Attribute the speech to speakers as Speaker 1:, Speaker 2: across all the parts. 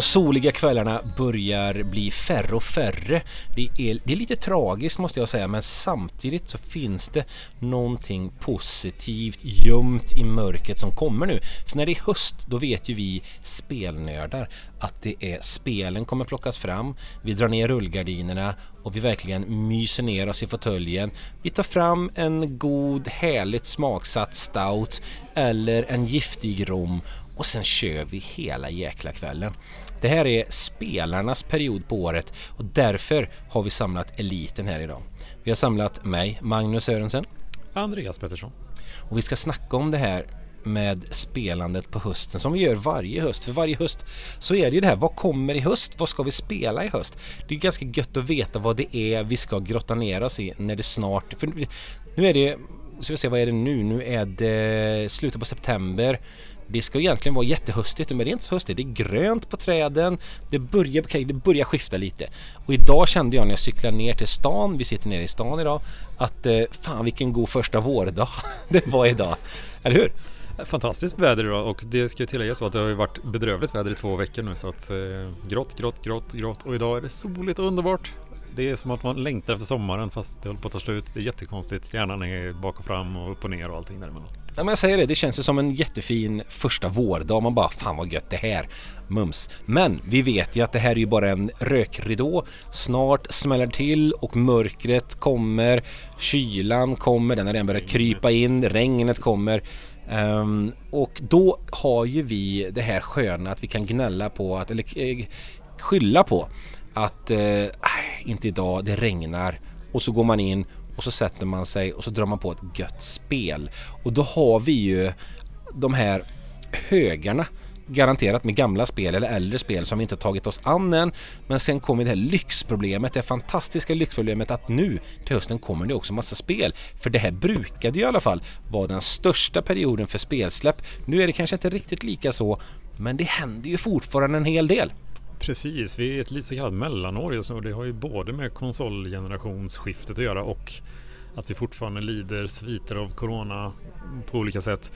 Speaker 1: De soliga kvällarna börjar bli färre och färre. Det är, det är lite tragiskt måste jag säga men samtidigt så finns det någonting positivt gömt i mörkret som kommer nu. För när det är höst då vet ju vi spelnördar att det är spelen kommer plockas fram. Vi drar ner rullgardinerna och vi verkligen myser ner oss i fåtöljen. Vi tar fram en god härligt smaksatt stout eller en giftig rom och sen kör vi hela jäkla kvällen. Det här är spelarnas period på året och därför har vi samlat eliten här idag. Vi har samlat mig, Magnus Sörensen.
Speaker 2: Andreas Pettersson.
Speaker 1: Och vi ska snacka om det här med spelandet på hösten som vi gör varje höst. För varje höst så är det ju det här, vad kommer i höst? Vad ska vi spela i höst? Det är ganska gött att veta vad det är vi ska grotta ner oss i när det snart... För nu är det... Ska vi se, vad är det nu? Nu är det slutet på september. Det ska egentligen vara jättehöstigt men det är inte så höstigt. Det är grönt på träden. Det börjar, det börjar skifta lite. Och idag kände jag när jag cyklade ner till stan, vi sitter nere i stan idag, att eh, fan vilken god första vårdag det var idag. Eller hur?
Speaker 2: Fantastiskt väder idag och det ska ju tilläggas så att det har ju varit bedrövligt väder i två veckor nu så att eh, grått, grått, grått, grått och idag är det soligt och underbart. Det är som att man längtar efter sommaren fast det håller på att ta slut. Det är jättekonstigt. Hjärnan är bak och fram och upp och ner och allting däremellan.
Speaker 1: Ja, men jag säger det, det känns ju som en jättefin första vårdag. Man bara, fan vad gött det här. Mums. Men vi vet ju att det här är ju bara en rökridå. Snart smäller till och mörkret kommer. Kylan kommer, den har redan börjat krypa in. Regnet kommer. Um, och då har ju vi det här sköna att vi kan gnälla på att, eller eh, skylla på att eh, inte idag, det regnar och så går man in och så sätter man sig och så drar man på ett gött spel. Och då har vi ju de här högarna garanterat med gamla spel eller äldre spel som vi inte tagit oss an än. Men sen kommer det här lyxproblemet, det fantastiska lyxproblemet att nu till hösten kommer det också massa spel. För det här brukade ju i alla fall vara den största perioden för spelsläpp. Nu är det kanske inte riktigt lika så, men det händer ju fortfarande en hel del.
Speaker 2: Precis, vi är ett lite så kallat mellanår just nu och det har ju både med konsolgenerationsskiftet att göra och att vi fortfarande lider sviter av Corona på olika sätt.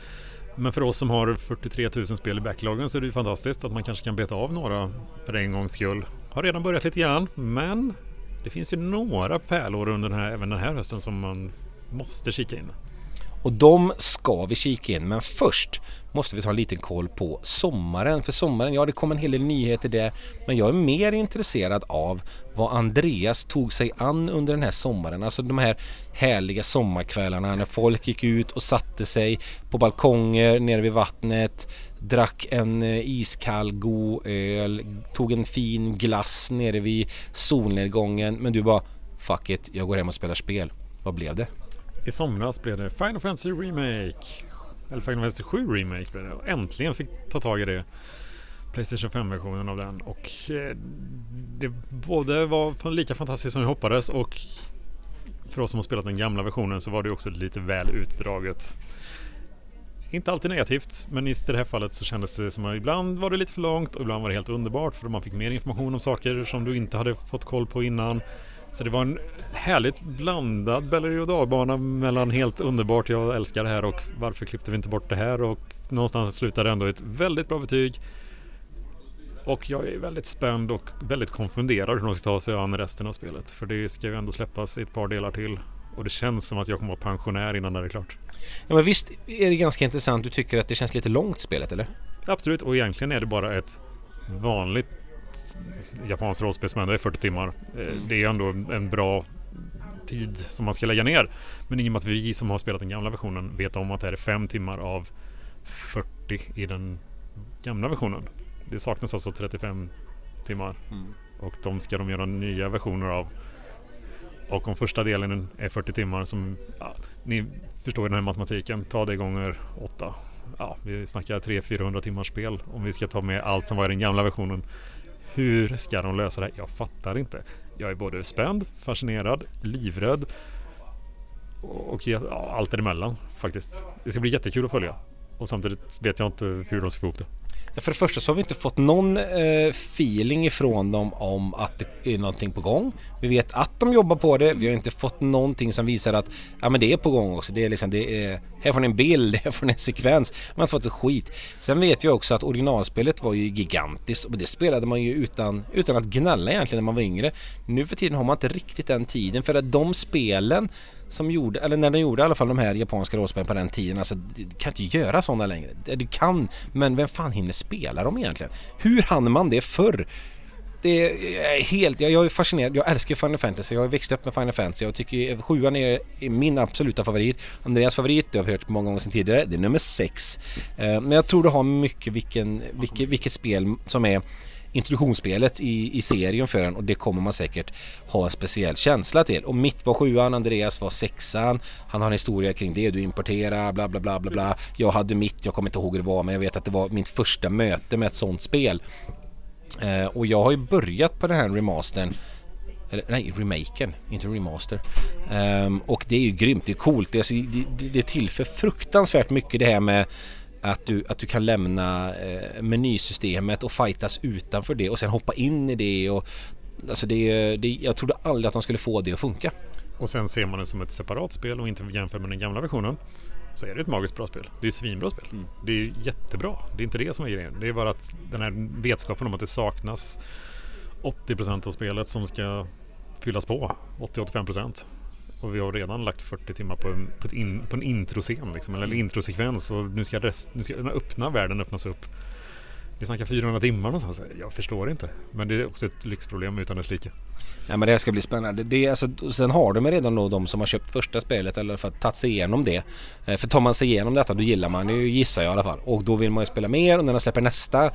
Speaker 2: Men för oss som har 43 000 spel i backloggen så är det ju fantastiskt att man kanske kan beta av några för en gångs skull. Har redan börjat lite grann, men det finns ju några pärlor under den här, även den här hösten som man måste kika in.
Speaker 1: Och de ska vi kika in, men först måste vi ta en liten koll på sommaren. För sommaren, ja det kom en hel del nyheter där, men jag är mer intresserad av vad Andreas tog sig an under den här sommaren. Alltså de här härliga sommarkvällarna när folk gick ut och satte sig på balkonger nere vid vattnet, drack en eh, iskall god öl, tog en fin glass nere vid solnedgången. Men du bara, fuck it, jag går hem och spelar spel. Vad blev det?
Speaker 2: I somras blev det Final Fantasy Remake. Eller Final Fantasy 7 Remake blev det. Och äntligen fick ta tag i det. Playstation 5-versionen av den. Och eh, det både var lika fantastiskt som vi hoppades och för oss som har spelat den gamla versionen så var det också lite väl utdraget. Inte alltid negativt, men just i det här fallet så kändes det som att ibland var det lite för långt och ibland var det helt underbart för man fick mer information om saker som du inte hade fått koll på innan. Så det var en härligt blandad berg och dalbana mellan helt underbart, jag älskar det här och varför klippte vi inte bort det här och någonstans slutade ändå ett väldigt bra betyg. Och jag är väldigt spänd och väldigt konfunderad hur de ska ta sig an resten av spelet. För det ska ju ändå släppas i ett par delar till. Och det känns som att jag kommer vara pensionär innan det är klart.
Speaker 1: Ja men visst är det ganska intressant. Du tycker att det känns lite långt spelet eller?
Speaker 2: Absolut och egentligen är det bara ett vanligt japanskt rollspelsspel, det är 40 timmar. Eh, det är ändå en bra tid som man ska lägga ner. Men i och med att vi som har spelat den gamla versionen vet om att det här är 5 timmar av 40 i den gamla versionen. Det saknas alltså 35 timmar. Mm. Och de ska de göra nya versioner av. Och om första delen är 40 timmar som, ja, ni förstår ju den här matematiken, ta det gånger 8. Ja, vi snackar 300-400 timmars spel om vi ska ta med allt som var i den gamla versionen. Hur ska de lösa det? Jag fattar inte. Jag är både spänd, fascinerad, livrädd och ja, allt däremellan faktiskt. Det ska bli jättekul att följa. Och samtidigt vet jag inte hur de ska få ihop det.
Speaker 1: För det första så har vi inte fått någon eh, feeling ifrån dem om att det är någonting på gång. Vi vet att de jobbar på det. Vi har inte fått någonting som visar att ja, men det är på gång också. Det är liksom, det är, här får ni en bild, här får ni en sekvens. Man har inte fått ett skit. Sen vet vi också att originalspelet var ju gigantiskt och det spelade man ju utan, utan att gnälla egentligen när man var yngre. Nu för tiden har man inte riktigt den tiden för att de spelen som gjorde, eller när de gjorde i alla fall de här japanska rollspelen på den tiden, alltså du kan inte göra sådana längre. Eh, du kan, men vem fan hinner spela dem egentligen? Hur hann man det förr? Det är eh, helt, jag, jag är fascinerad, jag älskar Final Fantasy, jag har växt upp med Final Fantasy, jag tycker eh, sjuan är, är min absoluta favorit. Andreas favorit, det har vi hört många gånger sedan tidigare, det är nummer sex. Men jag tror det har mycket vilken, vilket, vilket spel som är introduktionsspelet i, i serien för en och det kommer man säkert ha en speciell känsla till. Och mitt var sjuan, Andreas var sexan. Han har en historia kring det, du importerar, bla bla bla bla bla. Jag hade mitt, jag kommer inte ihåg hur det var men jag vet att det var mitt första möte med ett sånt spel. Eh, och jag har ju börjat på den här remastern eller, nej, remaken, inte remaster. Um, och det är ju grymt, det är coolt. Det, är, det, det tillför fruktansvärt mycket det här med att du, att du kan lämna eh, menysystemet och fightas utanför det och sen hoppa in i det och Alltså det, det, jag trodde aldrig att de skulle få det att funka.
Speaker 2: Och sen ser man det som ett separat spel och inte jämför med den gamla versionen. Så är det ett magiskt bra spel. Det är ett svinbra spel. Mm. Det är jättebra. Det är inte det som är grejen. Det är bara att den här vetskapen om att det saknas 80% av spelet som ska fyllas på. 80-85%. Och vi har redan lagt 40 timmar på en, på in, på en introscen, liksom, eller mm. introsekvens. Och nu ska, rest, nu ska den öppna världen öppnas upp. Vi snackar 400 timmar någonstans. Jag förstår inte. Men det är också ett lyxproblem utan dess like.
Speaker 1: Ja men det här ska bli spännande. Det är alltså, sen har de redan då de som har köpt första spelet eller för att tagit sig igenom det. Eh, för tar man sig igenom detta då gillar man det gissar jag i alla fall. Och då vill man ju spela mer och när de släpper nästa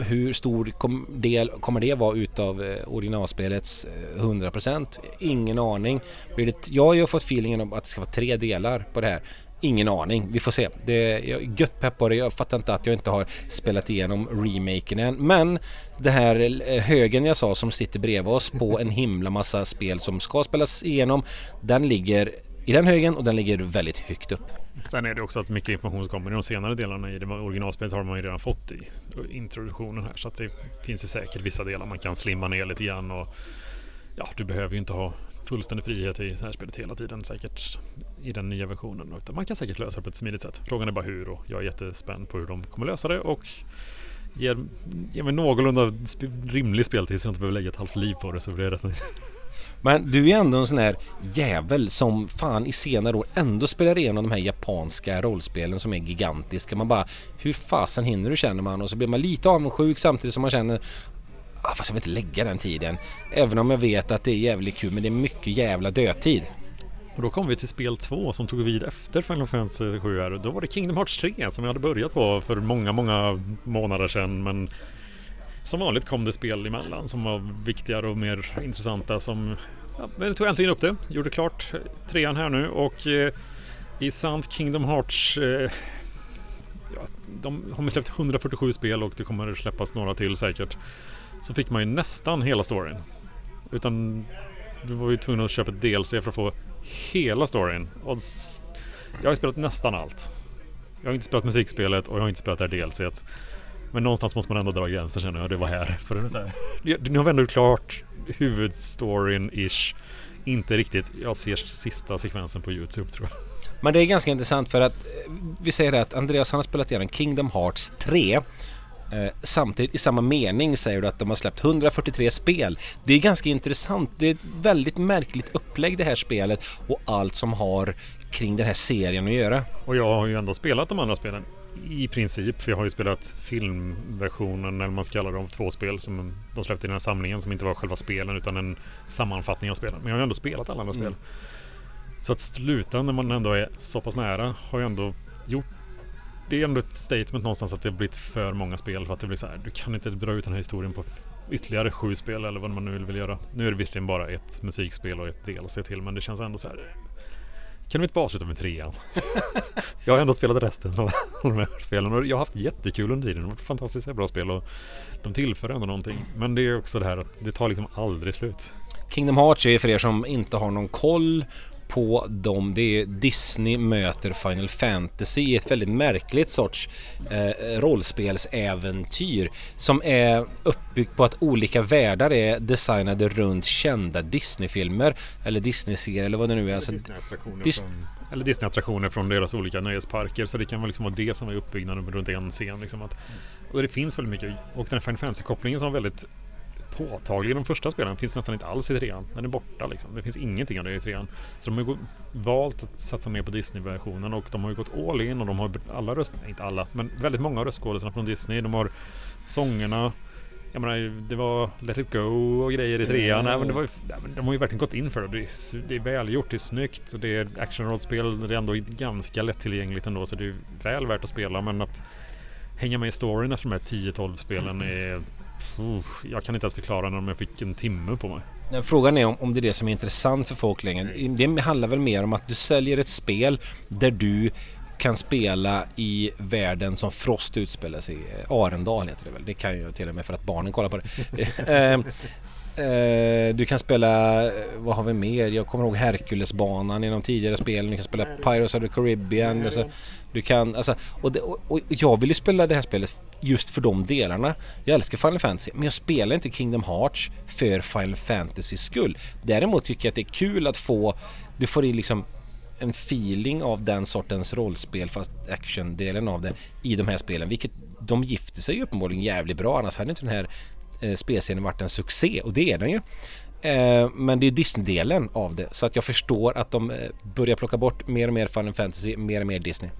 Speaker 1: hur stor kom, del kommer det vara utav eh, originalspelets eh, 100%? Ingen aning. Blir det, jag har ju fått feelingen om att det ska vara tre delar på det här. Ingen aning, vi får se. Det, jag är gött pepp på det. Jag fattar inte att jag inte har spelat igenom remaken än. Men det här eh, högen jag sa som sitter bredvid oss på en himla massa spel som ska spelas igenom. Den ligger i den högen och den ligger väldigt högt upp.
Speaker 2: Sen är det också att mycket information som kommer i de senare delarna i det originalspelet har man ju redan fått i introduktionen här så att det finns ju säkert vissa delar man kan slimma ner lite grann och ja, du behöver ju inte ha fullständig frihet i det här spelet hela tiden säkert i den nya versionen. Utan man kan säkert lösa det på ett smidigt sätt. Frågan är bara hur och jag är jättespänd på hur de kommer lösa det och ger, ger mig någorlunda rimlig speltid så jag inte behöver lägga ett halvt liv på det så blir det rätt
Speaker 1: men du är ändå en sån här jävel som fan i senare år ändå spelar igenom de här japanska rollspelen som är gigantiska. Man bara, hur fasen hinner du känner man? Och så blir man lite avundsjuk samtidigt som man känner ah, fast jag vill inte lägga den tiden. Även om jag vet att det är jävligt kul men det är mycket jävla dödtid.
Speaker 2: Och då kom vi till spel 2 som tog vid efter Final Fantasy 7 här. Då var det Kingdom Hearts 3 som jag hade börjat på för många, många månader sedan men som vanligt kom det spel emellan som var viktigare och mer intressanta som... Ja, men tog äntligen upp det, gjorde klart eh, trean här nu och eh, i sant Kingdom Hearts eh, ja, de har släppt 147 spel och det kommer släppas några till säkert. Så fick man ju nästan hela storyn. Utan du var ju tvungen att köpa ett DLC för att få hela storyn. Och jag har spelat nästan allt. Jag har inte spelat musikspelet och jag har inte spelat det här DLCt. Men någonstans måste man ändå dra gränsen känner jag. Det var här. För det så här. Nu har vi ändå klart huvudstoryn-ish. Inte riktigt. Jag ser sista sekvensen på Youtube tror jag.
Speaker 1: Men det är ganska intressant för att eh, vi säger att Andreas han har spelat igenom Kingdom Hearts 3. Eh, samtidigt i samma mening säger du att de har släppt 143 spel. Det är ganska intressant. Det är ett väldigt märkligt upplägg det här spelet och allt som har kring den här serien att göra.
Speaker 2: Och jag har ju ändå spelat de andra spelen i princip, för jag har ju spelat filmversionen, eller man ska kalla det, av två spel som de släppte i den här samlingen som inte var själva spelen utan en sammanfattning av spelen. Men jag har ju ändå spelat alla andra mm. spel. Så att sluta när man ändå är så pass nära har ju ändå gjort det är ändå ett statement någonstans att det har blivit för många spel för att det blir så här. Du kan inte dra ut den här historien på ytterligare sju spel eller vad man nu vill göra. Nu är det visserligen bara ett musikspel och ett DLC till men det känns ändå så här. Kan vi inte bara avsluta med trean? jag har ändå spelat resten av de här spelen och jag har haft jättekul under tiden. De har varit fantastiskt bra spel och de tillför ändå någonting. Men det är också det här att det tar liksom aldrig slut.
Speaker 1: Kingdom Hearts är för er som inte har någon koll på dem. Det är Disney möter Final Fantasy i ett väldigt märkligt sorts eh, rollspelsäventyr som är uppbyggt på att olika världar är designade runt kända Disney-filmer eller Disney-serier eller vad det nu är. Alltså,
Speaker 2: Disney-attraktioner Dis från, eller Disney-attraktioner från deras olika nöjesparker. Så det kan vara liksom vara det som är uppbyggnaden runt en scen. Liksom att, och det finns väldigt mycket. Och den här Final Fantasy-kopplingen som var väldigt påtaglig i de första spelen finns nästan inte alls i trean. Den är borta liksom. Det finns ingenting av det i trean. Så de har ju valt att satsa mer på Disney-versionen och de har ju gått all in och de har alla röst... inte alla, men väldigt många av röstskådespelarna från Disney. De har sångerna. Jag menar, det var Let It Go och grejer i trean. Mm. Nej, men det var ju, de har ju verkligen gått in för det. Det är, det är välgjort, det är snyggt och det är actionrollspel. Det är ändå ganska lättillgängligt ändå så det är väl värt att spela men att hänga med i storyn efter de här 10-12 spelen är jag kan inte ens förklara när jag fick en timme på mig.
Speaker 1: Frågan är om, om det är det som är intressant för folk längre. Det handlar väl mer om att du säljer ett spel där du kan spela i världen som Frost utspelar sig i. Arendal heter det väl. Det kan ju till och med för att barnen kollar på det. Eh, du kan spela, vad har vi mer? Jag kommer ihåg Herculesbanan i de tidigare spelen. Du kan spela Pirates of the Caribbean. Alltså, du kan, alltså, och, det, och, och, jag vill ju spela det här spelet just för de delarna. Jag älskar Final Fantasy men jag spelar inte Kingdom Hearts för Final Fantasys skull. Däremot tycker jag att det är kul att få, du får i liksom en feeling av den sortens rollspel fast action-delen av det i de här spelen. Vilket de gifter sig ju uppenbarligen jävligt bra annars hade inte den här eh, varit en succé och det är den ju. Eh, men det är Disney-delen av det så att jag förstår att de eh, börjar plocka bort mer och mer Final Fantasy, mer och mer Disney.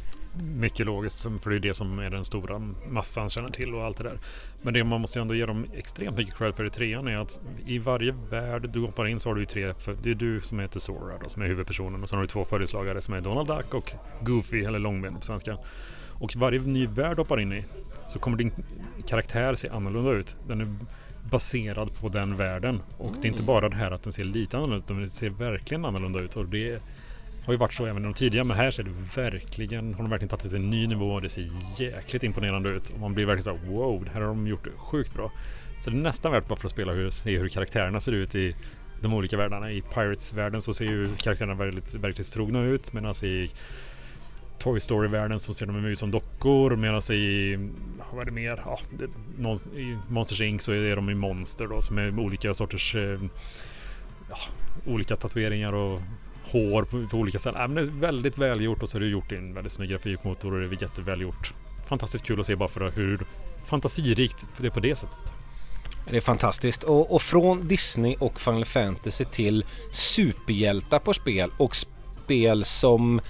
Speaker 2: Mycket logiskt, för det är det som är den stora massan känner till och allt det där. Men det man måste ändå ge dem extremt mycket cred för i trean är att i varje värld du hoppar in så har du ju tre, för det är du som heter Sora då, som är huvudpersonen och sen har du två följeslagare som är Donald Duck och Goofy, eller Långben på svenska. Och varje ny värld du hoppar in i så kommer din karaktär se annorlunda ut. Den är baserad på den världen. Och mm. det är inte bara det här att den ser lite annorlunda ut, utan den ser verkligen annorlunda ut. Och det har ju varit så även i de tidigare, men här ser det verkligen, har de verkligen tagit det till en ny nivå och det ser jäkligt imponerande ut. Och man blir verkligen så wow, här har de gjort det sjukt bra. Så det är nästan värt bara för att spela hur, se hur karaktärerna ser ut i de olika världarna. I Pirates-världen så ser ju karaktärerna väldigt verklighetstrogna ut medan i Toy Story-världen så ser de ut som dockor medan i, vad är det mer? Ja, det, I Monsters Inc så är de i monster då som är olika sorters eh, ja, olika tatueringar och hår på, på olika ställen. Äh, men det är väldigt välgjort och så har du gjort en väldigt snygg grafikmotor och det är jättevälgjort. Fantastiskt kul att se bara för hur fantasirikt det är på det sättet.
Speaker 1: Det är fantastiskt. Och, och, från Disney och Final Fantasy till superhjältar på spel och spel som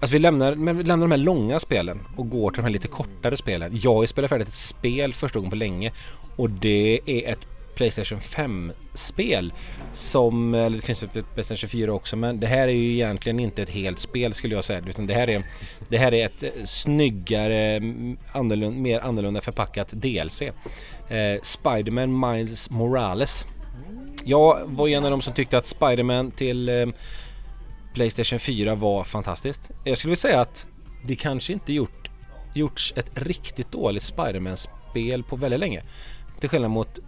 Speaker 1: Alltså vi lämnar, vi lämnar de här långa spelen och går till de här lite kortare spelen. Jag har ju spelat färdigt ett spel första gången på länge och det är ett Playstation 5-spel som, eller det finns ett Playstation 4 också, men det här är ju egentligen inte ett helt spel skulle jag säga, utan det här är, det här är ett eh, snyggare, annorlunda, mer annorlunda förpackat DLC. Eh, Spiderman Miles Morales. Jag var en av de som tyckte att Spiderman till eh, Playstation 4 var fantastiskt. Jag skulle vilja säga att det kanske inte gjort, gjorts ett riktigt dåligt Spiderman-spel på väldigt länge. Till skillnad mot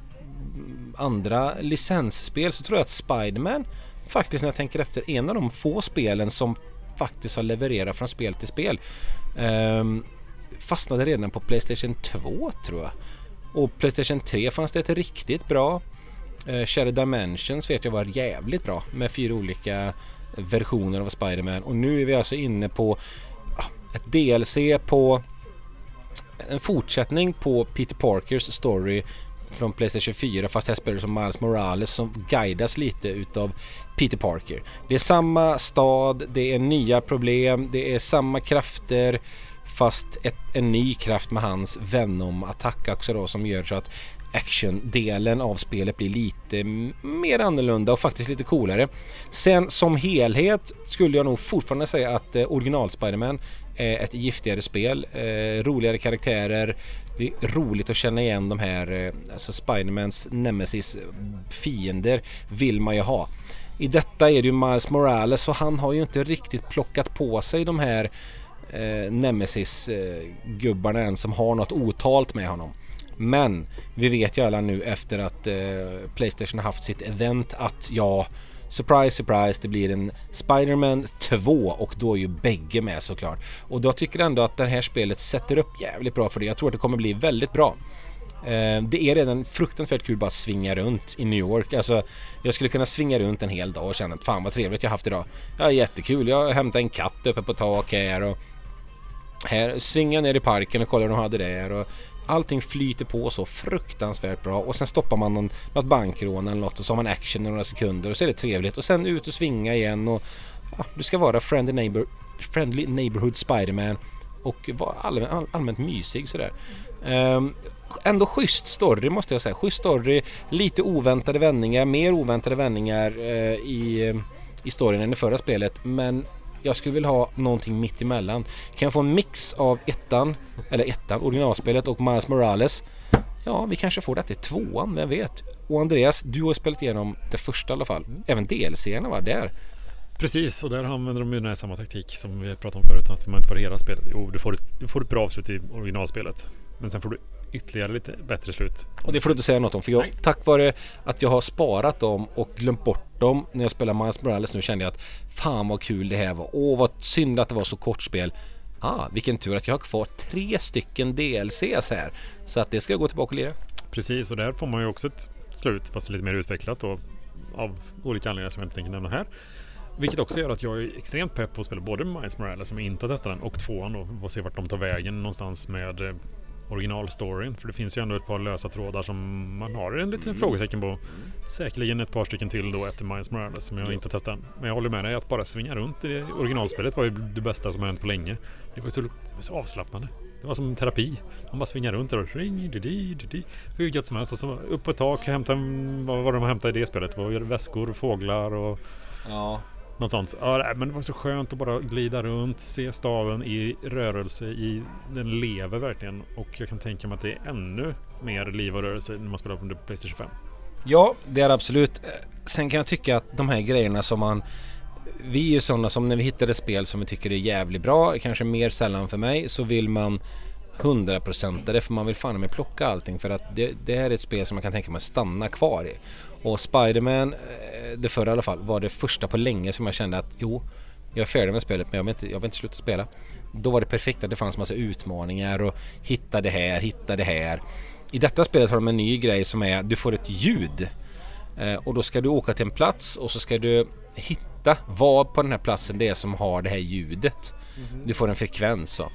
Speaker 1: andra licensspel så tror jag att Spiderman faktiskt när jag tänker efter en av de få spelen som faktiskt har levererat från spel till spel. Um, fastnade redan på Playstation 2 tror jag. Och Playstation 3 fanns det ett riktigt bra. Uh, Shadow Dimensions vet jag var jävligt bra med fyra olika versioner av Spiderman och nu är vi alltså inne på ah, ett DLC på en fortsättning på Peter Parkers story från Playstation 4 fast här spelar du som Miles Morales som guidas lite utav Peter Parker. Det är samma stad, det är nya problem, det är samma krafter fast ett, en ny kraft med hans Venom-attack också då som gör så att action-delen av spelet blir lite mer annorlunda och faktiskt lite coolare. Sen som helhet skulle jag nog fortfarande säga att eh, original Spiderman är ett giftigare spel, eh, roligare karaktärer, det är roligt att känna igen de här, eh, alltså Spidermans nemesis fiender vill man ju ha. I detta är det ju Miles Morales och han har ju inte riktigt plockat på sig de här eh, Nemesis-gubbarna eh, än som har något otalt med honom. Men vi vet ju alla nu efter att eh, Playstation har haft sitt event att ja, surprise surprise, det blir en Spider-Man 2 och då är ju bägge med såklart. Och då tycker jag ändå att det här spelet sätter upp jävligt bra för det. Jag tror att det kommer bli väldigt bra. Eh, det är redan fruktansvärt kul bara att svinga runt i New York. Alltså, jag skulle kunna svinga runt en hel dag och känna att fan vad trevligt jag haft idag. Ja, jättekul. Jag hämtade en katt uppe på tak här och här svinga ner i parken och kolla hur de hade där och allting flyter på så fruktansvärt bra och sen stoppar man någon, något bankrån eller något och så har man action i några sekunder och så är det trevligt och sen ut och svinga igen och ja, du ska vara friendly, neighbor, friendly neighborhood Spiderman och vara allmän, all, allmänt mysig sådär. Um, ändå schysst story måste jag säga. Schysst story, lite oväntade vändningar, mer oväntade vändningar uh, i, i storyn än i förra spelet men jag skulle vilja ha någonting mitt emellan. Kan jag få en mix av ettan, eller ettan, originalspelet och Miles Morales? Ja, vi kanske får det till tvåan, vem vet? Och Andreas, du har spelat igenom det första i alla fall. Även DLC-erna va? Där.
Speaker 2: Precis, och där använder de ju den här samma taktik som vi pratade om förut. Att man inte får hela spelet. Jo, du får ett, du får ett bra avslut i originalspelet. Men sen får du ytterligare lite bättre slut.
Speaker 1: Och det får du inte säga något om för jag, tack vare att jag har sparat dem och glömt bort dem när jag spelar Miles Morales nu kände jag att fan vad kul det här var. Åh vad synd att det var så kort spel. Ah, vilken tur att jag har kvar tre stycken DLCs här. Så att det ska jag gå tillbaka och lira.
Speaker 2: Precis, och där får man ju också ett slut fast lite mer utvecklat då av olika anledningar som jag inte tänker nämna här. Vilket också gör att jag är extremt pepp på att spela både Miles Morales som jag inte har testat den och tvåan och får se vart de tar vägen någonstans med eh, originalstoryn. För det finns ju ändå ett par lösa trådar som man har en liten mm. frågetecken på. Säkerligen ett par stycken till då efter Miles Morales som jag inte testat än. Men jag håller med dig att bara svinga runt i originalspelet var ju det bästa som har hänt på länge. Det var så, det var så avslappnande. Det var som terapi. Man bara svingar runt där och ring, di, di, di, hur gött som helst. Och så upp på ett tak, hämta, vad var det man hämtade i det spelet? Det var väskor, fåglar och
Speaker 1: ja.
Speaker 2: Något sånt. Ja, men det var så skönt att bara glida runt, se staden i rörelse. I, den lever verkligen. Och jag kan tänka mig att det är ännu mer liv och rörelse när man spelar på Playstation 5.
Speaker 1: Ja, det är det absolut. Eh, sen kan jag tycka att de här grejerna som man vi är ju sådana som när vi hittar ett spel som vi tycker är jävligt bra, kanske mer sällan för mig, så vill man 100% det för man vill fan med plocka allting för att det, det här är ett spel som man kan tänka mig stanna kvar i. Och Spiderman, eh, det förra i alla fall, var det första på länge som jag kände att jo, jag är färdig med spelet men jag vill inte, jag vill inte sluta spela. Då var det perfekt att det fanns massa utmaningar och hitta det här, hitta det här. I detta spelet har de en ny grej som är du får ett ljud. Eh, och då ska du åka till en plats och så ska du hitta vad på den här platsen det är som har det här ljudet. Mm -hmm. Du får en frekvens så.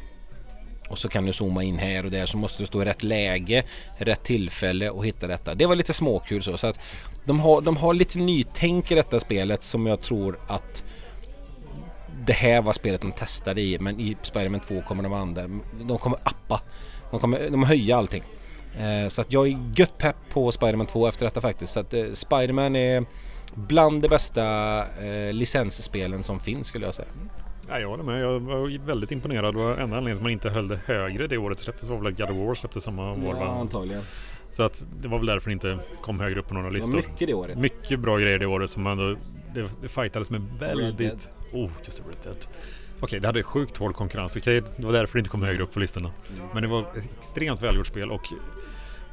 Speaker 1: Och så kan du zooma in här och där så måste du stå i rätt läge, rätt tillfälle och hitta detta. Det var lite småkul så. så att de, har, de har lite nytänk i detta spelet som jag tror att det här var spelet de testade i men i Spiderman 2 kommer de andra, de kommer appa. De kommer, de kommer höja allting. Eh, så att jag är gött pepp på Spiderman 2 efter detta faktiskt. Så att eh, Spiderman är bland de bästa eh, licensspelen som finns skulle jag säga.
Speaker 2: Ja, jag håller med. Jag var väldigt imponerad. Det var enda anledningen att man inte höll det högre det året släpptes var väl att God of War släpptes samma år.
Speaker 1: Ja, antagligen.
Speaker 2: Så att det var väl därför det inte kom högre upp på några listor.
Speaker 1: Det mycket det året.
Speaker 2: Mycket bra grejer det året som ändå... Det, det fightades med väldigt... Oh, just det, Red Dead. Okej, det hade sjukt hård konkurrens. Okej, det var därför det inte kom högre upp på listorna. Mm. Men det var ett extremt välgjort spel och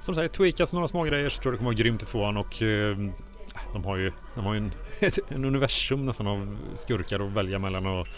Speaker 2: som sagt, tweakas några små grejer så tror jag det kommer vara grymt i tvåan och eh, de har ju, de har ju en, en universum nästan av skurkar att välja mellan och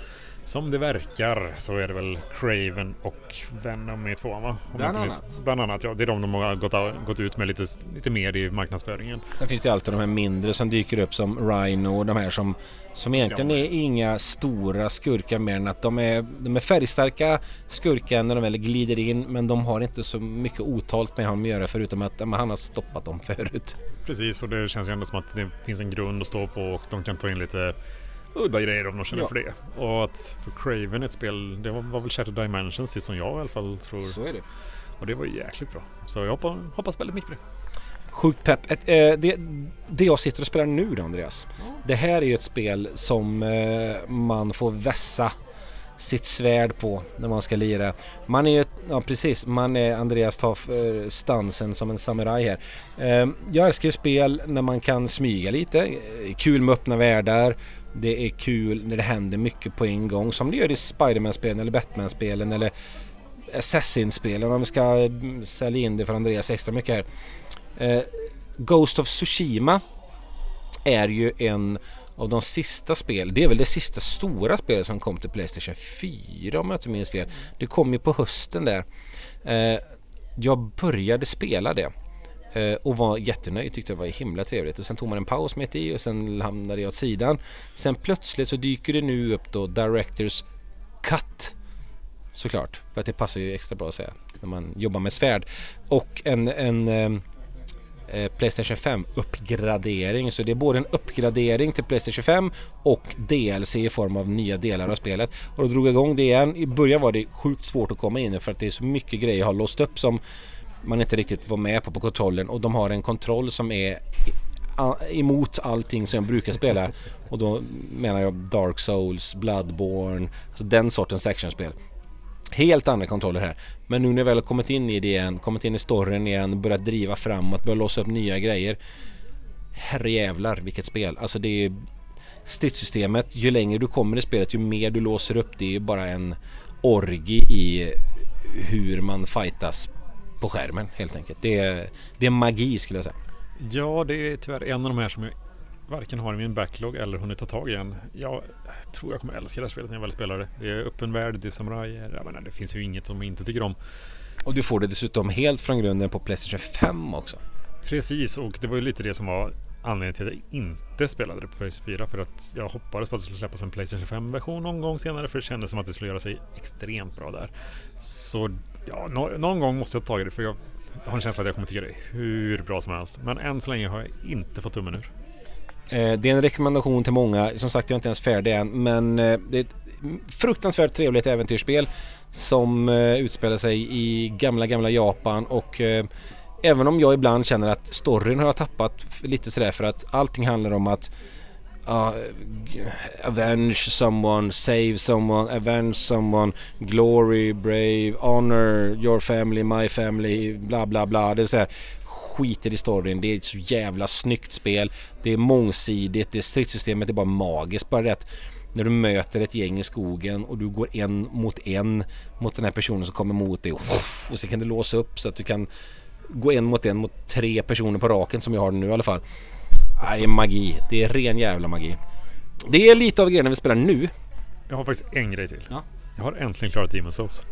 Speaker 2: som det verkar så är det väl Craven och Venom i tvåan va?
Speaker 1: Om bland annat.
Speaker 2: Bland annat ja, det är de de har gått, gått ut med lite, lite mer i marknadsföringen.
Speaker 1: Sen finns det alltid de här mindre som dyker upp som Rhino och de här som, som egentligen är inga stora skurkar mer än att de är, de är färgstarka skurkar när de väl glider in men de har inte så mycket otalt med honom att göra förutom att ja, han har stoppat dem förut.
Speaker 2: Precis och det känns ju ändå som att det finns en grund att stå på och de kan ta in lite udda grejer om de känner ja. för det. Och att för Craven ett spel, det var, var väl Shattered Dimensions som jag i alla fall tror.
Speaker 1: Så är det.
Speaker 2: Och det var jäkligt bra. Så jag hoppas, hoppas väldigt mycket på det.
Speaker 1: Sjukt pepp. Ett, eh, det, det jag sitter och spelar nu då Andreas. Ja. Det här är ju ett spel som eh, man får vässa sitt svärd på när man ska lira. Man är ju, ja precis, man är Andreas tar eh, stansen som en samuraj här. Ehm, jag älskar ju spel när man kan smyga lite, eh, kul med öppna världar, det är kul när det händer mycket på en gång som det gör i Spiderman-spelen eller Batman-spelen eller Assassin-spelen om vi ska mm, sälja in det för Andreas extra mycket här. Eh, Ghost of Tsushima är ju en av de sista spel, det är väl det sista stora spelet som kom till Playstation 4 om jag inte minns fel. Det kom ju på hösten där. Eh, jag började spela det eh, och var jättenöjd, tyckte det var himla trevligt. Och sen tog man en paus mitt i och sen hamnade jag åt sidan. Sen plötsligt så dyker det nu upp då Directors Cut. Såklart, för att det passar ju extra bra att säga när man jobbar med svärd. Och en, en Eh, Eh, Playstation 5 uppgradering. Så det är både en uppgradering till Playstation 5 och DLC i form av nya delar av spelet. Och då drog jag igång det igen. I början var det sjukt svårt att komma in för att det är så mycket grejer jag har låst upp som man inte riktigt var med på på kontrollen och de har en kontroll som är emot allting som jag brukar spela och då menar jag Dark Souls, Bloodborne, alltså den sortens actionspel. Helt andra kontroller här. Men nu när jag väl har kommit in i det igen, kommit in i storyn igen, börjat driva framåt, börjat låsa upp nya grejer. Herrejävlar vilket spel. Alltså det är stridssystemet, ju längre du kommer i spelet ju mer du låser upp. Det är bara en orgi i hur man fightas på skärmen helt enkelt. Det är, det är magi skulle jag säga.
Speaker 2: Ja, det är tyvärr en av de här som jag varken har i min backlog eller hunnit ta tag i än. Jag tror jag kommer älska det här spelet när jag väl spelar det. Det är öppen värld, det är samurajer. Jag menar, det finns ju inget som jag inte tycker om.
Speaker 1: Och du får det dessutom helt från grunden på Playstation 5 också.
Speaker 2: Precis, och det var ju lite det som var anledningen till att jag inte spelade det på Playstation 4 för att jag hoppades på att det skulle släppas en Playstation 5-version någon gång senare för det kändes som att det skulle göra sig extremt bra där. Så ja, no någon gång måste jag ta tag i det för jag har en känsla att jag kommer tycka det är hur bra som helst. Men än så länge har jag inte fått tummen ur.
Speaker 1: Eh, det är en rekommendation till många. Som sagt, jag är inte ens färdig än. Men eh, det är ett fruktansvärt trevligt äventyrsspel som eh, utspelar sig i gamla, gamla Japan och även om jag ibland känner att storyn har jag tappat lite sådär för att allting handlar om att uh, avenge someone, save someone, avenge someone, glory, brave, honor, your family, my family, bla bla bla. Det är så här, skiter i storyn. Det är ett så jävla snyggt spel. Det är mångsidigt. Det stridssystemet är bara magiskt. Bara rätt när du möter ett gäng i skogen och du går en mot en mot den här personen som kommer mot dig. Och så kan du låsa upp så att du kan gå en mot en mot tre personer på raken som jag har nu i alla fall. Det är magi. Det är ren jävla magi. Det är lite av grejerna vi spelar nu.
Speaker 2: Jag har faktiskt en grej till. Ja. Jag har äntligen klarat Demon's Souls.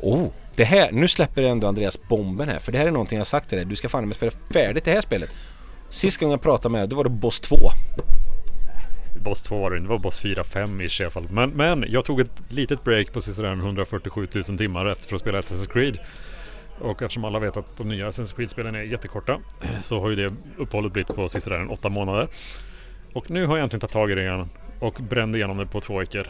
Speaker 1: Oh, det här, nu släpper ändå Andreas bomben här. För det här är någonting jag sagt till dig. Du ska fan med spela färdigt det här spelet. Sist gången jag pratade med dig, då var det Boss 2.
Speaker 2: Boss 2 var det det var Boss 4-5 i alla fall. Men, men jag tog ett litet break på sådär 147 000 timmar efter att spela Assassin's Creed. Och eftersom alla vet att de nya Assassin's Creed-spelen är jättekorta så har ju det uppehållet blivit på sådär 8 månader. Och nu har jag äntligen tagit tag i det igen och brände igenom det på två veckor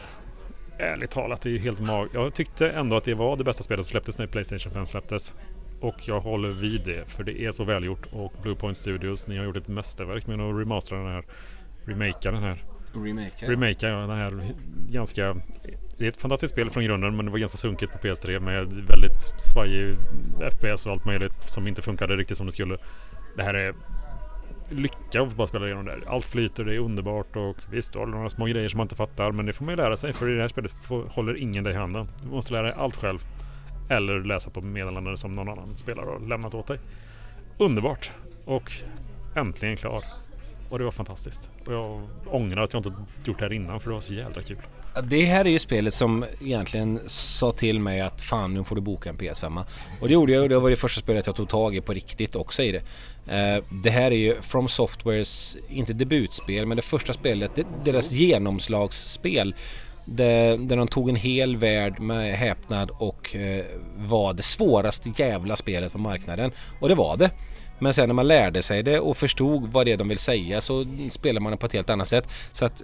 Speaker 2: ärligt talat, det är ju helt mag... Jag tyckte ändå att det var det bästa spelet som släpptes när Playstation 5 släpptes. Och jag håller vid det, för det är så välgjort. Och Bluepoint Studios, ni har gjort ett mästerverk med att remastera den här, remakea den här.
Speaker 1: Remake?
Speaker 2: Remakea, ja, den här ganska... Det är ett fantastiskt spel från grunden men det var ganska sunkigt på PS3 med väldigt svajig FPS och allt möjligt som inte funkade riktigt som det skulle. Det här är lycka att bara spela igenom det. Allt flyter, det är underbart och visst, du har några små grejer som man inte fattar men det får man ju lära sig för i det här spelet håller ingen dig i handen. Du måste lära dig allt själv. Eller läsa på meddelanden som någon annan spelare har lämnat åt dig. Underbart! Och äntligen klar. Och det var fantastiskt. Och jag ångrar att jag inte gjort det här innan för det var så jävla kul.
Speaker 1: Det här är ju spelet som egentligen sa till mig att fan nu får du boka en PS5. Och det gjorde jag och det var det första spelet jag tog tag i på riktigt också i det. Eh, det här är ju From Softwares, inte debutspel, men det första spelet, deras genomslagsspel. Där de tog en hel värld med häpnad och eh, var det svåraste jävla spelet på marknaden. Och det var det. Men sen när man lärde sig det och förstod vad det är de vill säga så spelar man det på ett helt annat sätt. Så att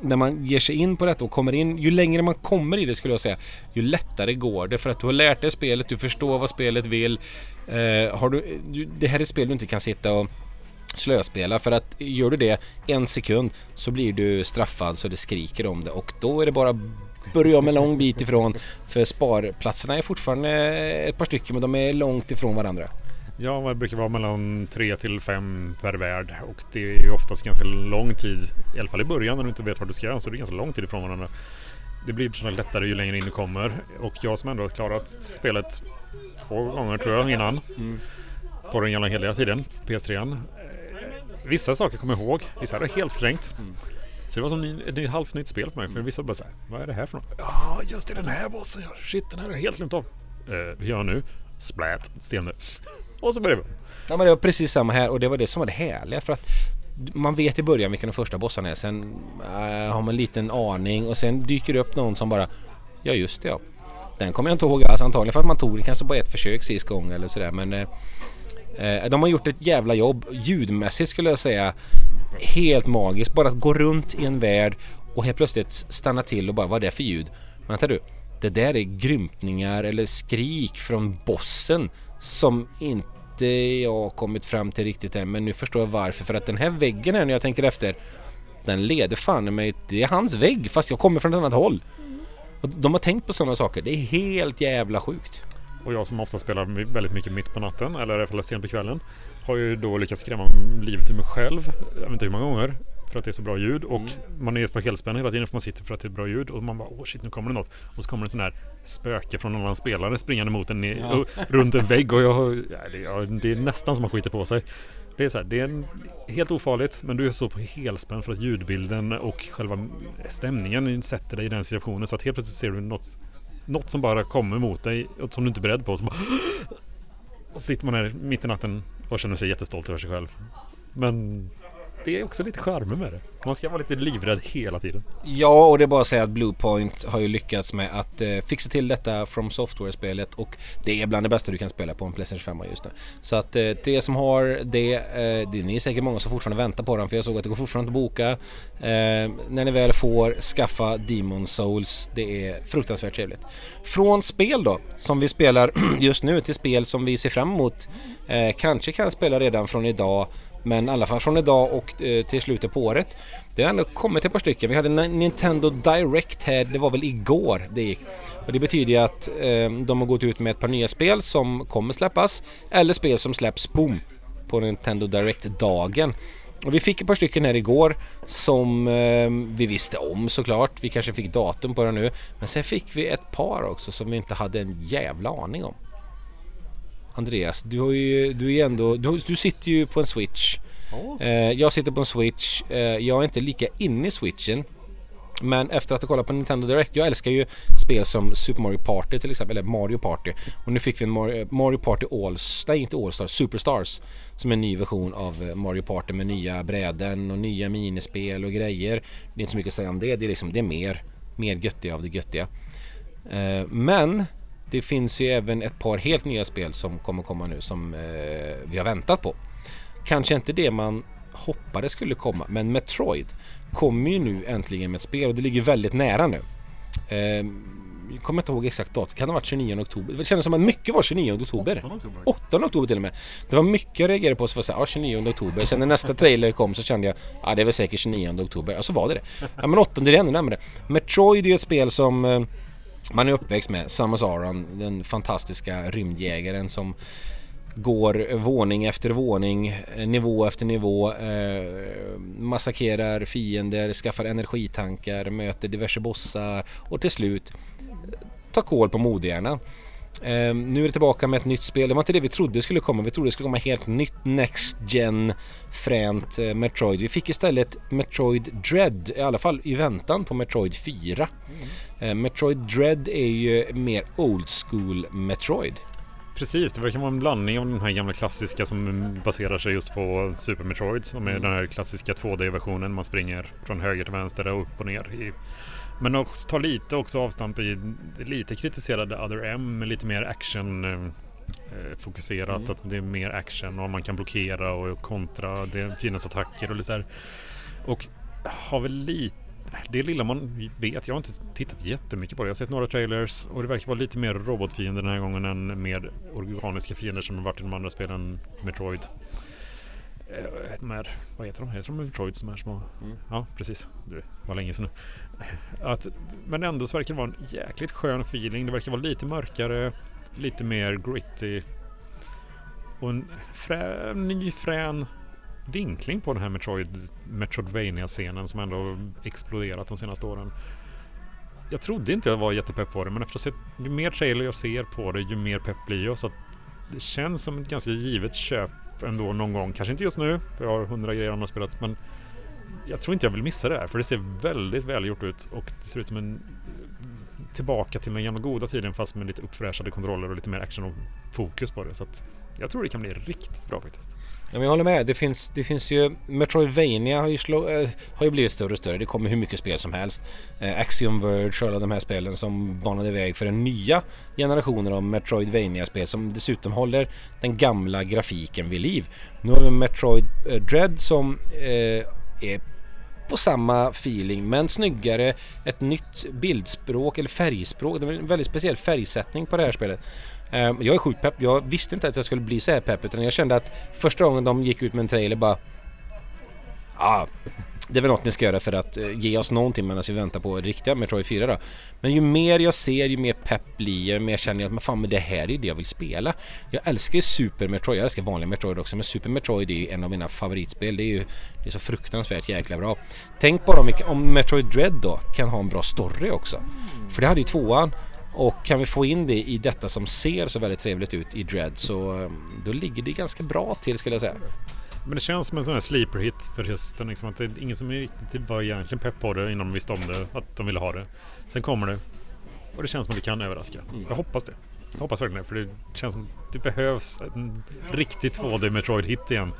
Speaker 1: när man ger sig in på detta och kommer in, ju längre man kommer i det skulle jag säga, ju lättare går det för att du har lärt dig spelet, du förstår vad spelet vill. Eh, har du, det här är ett spel du inte kan sitta och slöspela för att gör du det en sekund så blir du straffad så det skriker om det och då är det bara börja om en lång bit ifrån för sparplatserna är fortfarande ett par stycken men de är långt ifrån varandra.
Speaker 2: Ja, det brukar vara mellan tre till fem per värld och det är ju oftast ganska lång tid, i alla fall i början när du inte vet vad du ska göra, så det är ganska lång tid ifrån varandra. det blir sådär lättare ju längre in du kommer. Och jag som ändå har klarat spelet två gånger tror jag innan.
Speaker 1: Mm.
Speaker 2: På den gamla heliga tiden, PS3. Eh, Vissa saker kommer jag ihåg, vissa hade jag helt förträngt.
Speaker 1: Mm.
Speaker 2: Så det var som ett ny- halvt nytt spel för mig. För vissa bara såhär, vad är det här för något? Ja, just det, den här bossen. Shit, den här har jag helt glömt av. Eh, hur gör jag nu? Splat, stenar. Och så börjar vi.
Speaker 1: Ja men det var precis samma här och det var det som var det härliga för att man vet i början vilka de första bossarna är. Sen äh, har man en liten aning och sen dyker det upp någon som bara Ja just det ja. Den kommer jag inte ihåg alls antagligen för att man tog det kanske bara ett försök sist gång eller sådär men äh, äh De har gjort ett jävla jobb ljudmässigt skulle jag säga Helt magiskt. Bara att gå runt i en värld och helt plötsligt stanna till och bara vad är det för ljud? Vänta du. Det där är grymtningar eller skrik från bossen som inte jag har kommit fram till riktigt än men nu förstår jag varför. För att den här väggen här när jag tänker efter den leder fan i mig, det är hans vägg fast jag kommer från ett annat håll. Och de har tänkt på sådana saker. Det är helt jävla sjukt.
Speaker 2: Och jag som ofta spelar väldigt mycket mitt på natten eller i alla fall sent på kvällen har ju då lyckats skrämma livet ur mig själv. Jag vet inte hur många gånger. För att det är så bra ljud och man är på helspänn hela tiden för man sitter för att det är bra ljud och man bara åh shit nu kommer det något. Och så kommer det en sån här spöke från en annan spelare springande mot en
Speaker 1: Ja.
Speaker 2: och, runt en vägg och jag, ja, det, ja, det är nästan som man skiter på sig. Det är så här, det är en, helt ofarligt men du är så på helspänn för att ljudbilden och själva stämningen sätter dig i den situationen så att helt plötsligt ser du något något som bara kommer mot dig och som du inte är beredd på. Och så, bara, och sitter man här mitt i natten och känner sig jättestolt över sig själv. Men det är också lite charmen med det. Man ska vara lite livrädd hela tiden.
Speaker 1: Ja, och det är bara att säga att Bluepoint har ju lyckats med att eh, fixa till detta From Software-spelet och det är bland det bästa du kan spela på en Playstation 5 just nu. Så att eh, det som har det, eh, det, ni är säkert många som fortfarande väntar på den för jag såg att det går fortfarande att boka. Eh, när ni väl får skaffa Demon Souls, det är fruktansvärt trevligt. Från spel då, som vi spelar just nu till spel som vi ser fram emot, eh, kanske kan spela redan från idag men i alla fall från idag och eh, till slutet på året. Det har ändå kommit ett par stycken. Vi hade Nintendo Direct här, det var väl igår det gick. Och det betyder ju att eh, de har gått ut med ett par nya spel som kommer släppas. Eller spel som släpps, boom! På Nintendo Direct-dagen. Och vi fick ett par stycken här igår som eh, vi visste om såklart. Vi kanske fick datum på det nu. Men sen fick vi ett par också som vi inte hade en jävla aning om. Andreas, du har ju, du är ändå, du, du sitter ju på en switch. Eh, jag sitter på en switch. Eh, jag är inte lika inne i switchen. Men efter att ha kollat på Nintendo Direct, jag älskar ju spel som Super Mario Party till exempel, eller Mario Party. Och nu fick vi en Mario, Mario Party Alls, nej inte Allstars, Superstars. Som är en ny version av eh, Mario Party med nya bräden och nya minispel och grejer. Det är inte så mycket att säga om det, det är liksom, det är mer, mer göttiga av det göttiga. Eh, men det finns ju även ett par helt nya spel som kommer komma nu som eh, vi har väntat på. Kanske inte det man hoppades skulle komma, men Metroid kommer ju nu äntligen med ett spel och det ligger väldigt nära nu. Eh, jag kommer inte ihåg exakt datum, kan det ha varit 29 oktober? Det kändes som att mycket var 29 oktober. 8 oktober till och med. Det var mycket jag reagerade på så var så här, ja 29 oktober. Sen när nästa trailer kom så kände jag, ja det är väl säkert 29 oktober. Och så var det det. Ja men 8 det är ännu närmare. Metroid är ju ett spel som eh, man är uppväxt med. Samus Aran, den fantastiska rymdjägaren som går våning efter våning, eh, nivå efter nivå, eh, massakrerar fiender, skaffar energitankar, möter diverse bossar och till slut tar koll på modehjärnan. Eh, nu är det tillbaka med ett nytt spel. Det var inte det vi trodde skulle komma. Vi trodde det skulle komma helt nytt Next Gen fränt eh, Metroid. Vi fick istället Metroid Dread, i alla fall i väntan på Metroid 4. Eh, Metroid Dread är ju mer old school Metroid.
Speaker 2: Precis, det verkar vara en blandning av den här gamla klassiska som baserar sig just på Super Metroid som är
Speaker 1: Mm.
Speaker 2: den här klassiska 2D-versionen. Man springer från höger till vänster och upp och ner. I, men också tar lite också avstamp i lite kritiserade Other M lite mer action eh, eh, fokuserat.
Speaker 1: Mm.
Speaker 2: Att det är mer action och man kan blockera och kontra. Det finns attacker och lite så här. Och har väl lite det lilla man vet, jag har inte tittat jättemycket på det. Jag har sett några trailers och det verkar vara lite mer robotfiender den här gången än mer organiska fiender som har varit i de andra spelen Metroid. Eh, De här, vad heter de? Heter de Metroids de här små?
Speaker 1: Mm.
Speaker 2: Ja, precis. Det var länge sedan nu. Att, men ändå så verkar det vara en jäkligt skön feeling. Det verkar vara lite mörkare, lite mer gritty. Och en frä, ny frän vinkling på den här Metroid, Metroidvania-scenen som ändå exploderat de senaste åren. jag trodde inte jag var jättepepp på det men efter att sett ju mer trailer jag ser på det ju mer pepp blir jag så att det känns som ett ganska givet köp ändå någon gång. Kanske inte just nu, för jag har hundra grejer andra spelat men jag tror inte jag vill missa det här för det ser väldigt välgjort ut och det ser ut som en tillbaka till den gamla goda tiden fast med lite uppfräschade kontroller och lite mer action och fokus på det. Så att jag tror det kan bli riktigt bra faktiskt.
Speaker 1: Ja, men jag håller med. Det finns, det finns ju... Metroidvania har ju, slå, äh, har ju blivit större och större. Det kommer hur mycket spel som helst. Äh, Axiom Verge och alla de här spelen som banade väg för den nya generationen av Metroidvania-spel som dessutom håller den gamla grafiken vid liv. Nu har vi Metroid äh, Dread som är på samma feeling men snyggare, ett nytt bildspråk eller färgspråk. Det är en väldigt speciell färgsättning på det här spelet. Ehm, jag är sjukt pepp. Jag visste inte att jag skulle bli så här pepp utan jag kände att första gången de gick ut med en trailer bara... Ja, ah, det är väl något ni ska göra för att eh, ge oss någonting medan vi väntar på riktiga Metroid 4 då. Men ju mer jag ser ju mer pepp blir jag, ju mer känner jag att fan men det här är det jag vill spela. Jag älskar ju Super Metroid, jag älskar vanliga Metroid också men Super Metroid är ju en av mina favoritspel. Det är ju det är så fruktansvärt jäkla bra. Tänk bara om, om Metroid Dread då kan ha en bra story också. För det hade ju tvåan och kan vi få in det i detta som ser så väldigt trevligt ut i Dread så eh, då ligger det ganska bra till skulle jag säga.
Speaker 2: Men det känns som en sån här sleeper hit för hösten. Liksom, att det är ingen som är riktigt var egentligen pepp på det innan de visste om det, att de ville ha det. Sen kommer det och det känns som att det kan överraska. Mm. Jag hoppas det. Jag hoppas verkligen det, för det känns som att det behövs en riktig 2D Metroid-hit igen.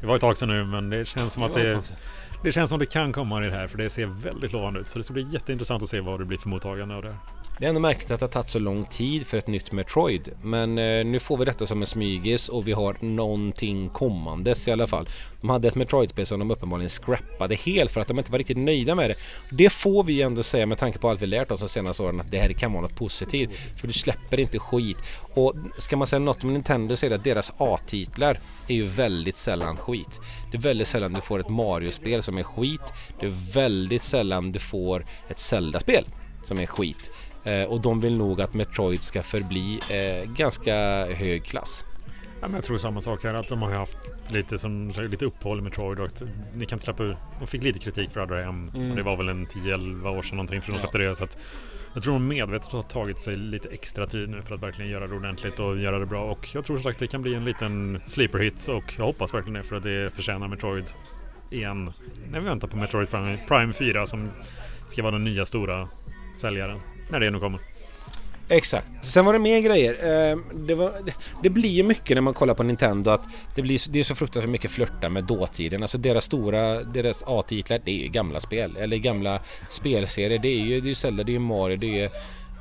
Speaker 2: Det var ett tag sedan nu, men det känns som att det, det det känns som att det kan komma i det här, för det ser väldigt lovande ut. Så det ska bli jätteintressant att se vad det blir för mottagande av det här.
Speaker 1: Det är ändå märkligt att det har tagit så lång tid för ett nytt Metroid. Men eh, nu får vi detta som en smygis och vi har någonting kommandes i alla fall. De hade ett Metroid-spel som de uppenbarligen scrappade helt för att de inte var riktigt nöjda med det. Det får vi ändå säga med tanke på allt vi lärt oss de senaste åren att det här kan vara något positivt. För du släpper inte skit. Och ska man säga något om Nintendo så är det att deras A-titlar är ju väldigt sällan skit. Det är väldigt sällan du får ett Mario-spel som är skit. Det är väldigt sällan du får ett Zelda-spel som är skit. Eh, och de vill nog att Metroid ska förbli eh, ganska hög klass.
Speaker 2: Ja, men jag tror samma sak här, att de har haft lite, som, lite uppehåll i Metroid och att ni kan släppa ur. De fick lite kritik för Other M. Mm. Det var väl en 10-11 år sedan någonting för de släppte ja. det. Så att jag tror de medvetet har tagit sig lite extra tid nu för att verkligen göra det ordentligt och göra det bra. Och jag tror som sagt det kan bli en liten sleeper hit och jag hoppas verkligen det för att det förtjänar Metroid igen. När vi väntar på Metroid Prime 4 som ska vara den nya stora säljaren. När det nu kommer.
Speaker 1: Exakt. Sen var det mer grejer. Eh, det, var, det, blir ju mycket när man kollar på Nintendo att det, blir, det är så fruktansvärt mycket flörta med dåtiden. Alltså deras stora, deras A-titlar det är ju gamla spel. Eller gamla spelserier. Det är ju det är Zelda, det är ju Mario, det är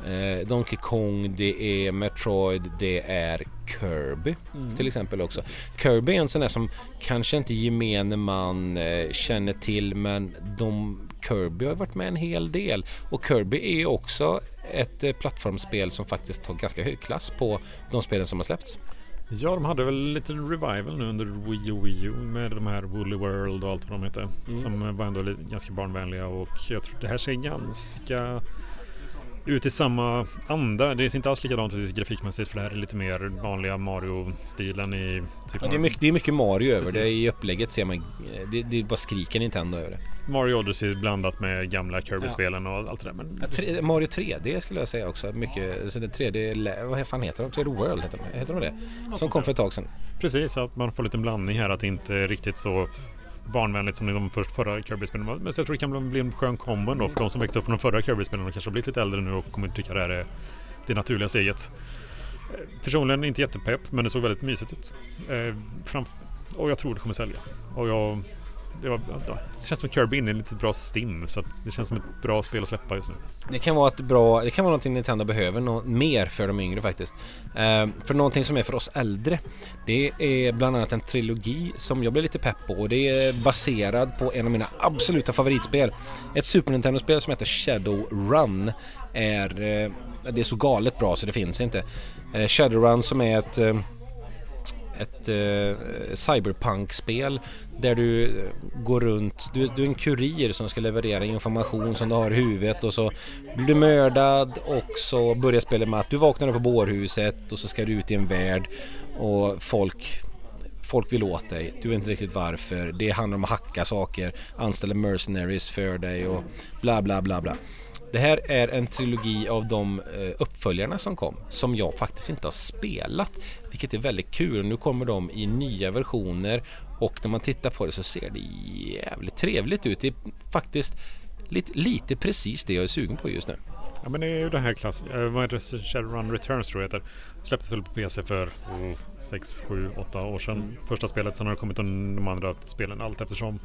Speaker 1: eh, Donkey Kong, det är Metroid, det är Kirby mm. till exempel också. Kirby är en sån där som kanske inte gemene man eh, känner till men de Kirby har varit med en hel del och Kirby är också ett eh, plattformsspel som faktiskt har ganska hög klass på de spelen som har släppts.
Speaker 2: Ja, de hade väl lite revival nu under Wii U, Wii U med de här Woolly World och allt vad de heter. Mm. Som var ändå ganska barnvänliga och jag tror det här ser ganska ut i samma anda. Det är inte alls likadant grafikmässigt för det här är lite mer vanliga Mario-stilen i...
Speaker 1: Typ ja, det, är mycket, det är mycket Mario över det. I upplägget ser man... Det, det bara skriker Nintendo över det.
Speaker 2: Mario Odyssey blandat med gamla Kirby-spelen och allt det där. Men...
Speaker 1: Ja, tre, Mario 3D skulle jag säga också. Mycket, så det 3D, vad fan heter de? 3D World heter de, heter de det? Som kom för ett tag sedan.
Speaker 2: Precis, att man får lite blandning här. Att det inte är riktigt så barnvänligt som de förra Kirby-spelen var. Men jag tror det kan bli en skön kombo ändå för de som växte upp med de förra Kirby-spelen och kanske har blivit lite äldre nu och kommer tycka det här är det naturliga steget. Eh, personligen inte jättepepp men det såg väldigt mysigt ut. Eh, och jag tror det kommer sälja. Och jag det, var, det känns som att Kirby är lite bra stim så det känns som ett bra spel att släppa just nu.
Speaker 1: Det kan vara ett bra, det kan vara någonting Nintendo behöver no mer för de yngre faktiskt. Uh, för någonting som är för oss äldre det är bland annat en trilogi som jag blev lite pepp på och det är baserad på en av mina absoluta favoritspel. Ett Super Nintendo-spel som heter Shadowrun är, eh, det är så galet bra så det finns inte. Eh, Shadow Shadowrun som är ett ett eh, cyberpunk-spel där du eh, går runt, du, du, är en kurir som ska leverera information som du har i huvudet och så blir du mördad och så börjar spelet med att du vaknar upp på bårhuset och så ska du ut i en värld och folk folk vill åt dig, du vet inte riktigt varför. Det handlar om att hacka saker, anställa mercenaries för dig och bla bla bla bla. Det här är en trilogi av de eh, uppföljarna som kom som jag faktiskt inte har spelat vilket är väldigt kul. Nu kommer de i nya versioner och när man tittar på det så ser det jävligt trevligt ut. Det är faktiskt lite, lite precis det jag är sugen på just nu.
Speaker 2: Ja men det är ju den här klassen, äh, vad är det, Shadowrun Returns tror jag heter. Släpptes väl på PC för 6, 7, 8 år sedan. Mm. Första spelet, sen har det kommit de andra spelen allt eftersom.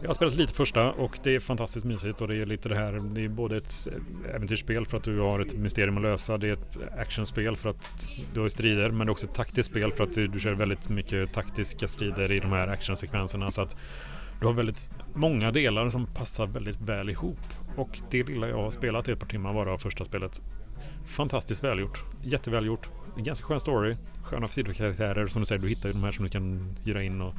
Speaker 2: Jag har spelat lite första och det är fantastiskt mysigt och det är lite det här, det är både ett äventyrsspel för att du har ett mysterium att lösa, det är ett actionspel för att du har strider men det är också ett taktiskt spel för att du, du kör väldigt mycket taktiska strider i de här actionsekvenserna så att du har väldigt många delar som passar väldigt väl ihop. Och det lilla jag har spelat i ett par timmar bara av första spelet. Fantastiskt välgjort. Jättevälgjort. Ganska skön story. Sköna sidokaraktärer. Som du säger, du hittar ju de här som du kan hyra in. Och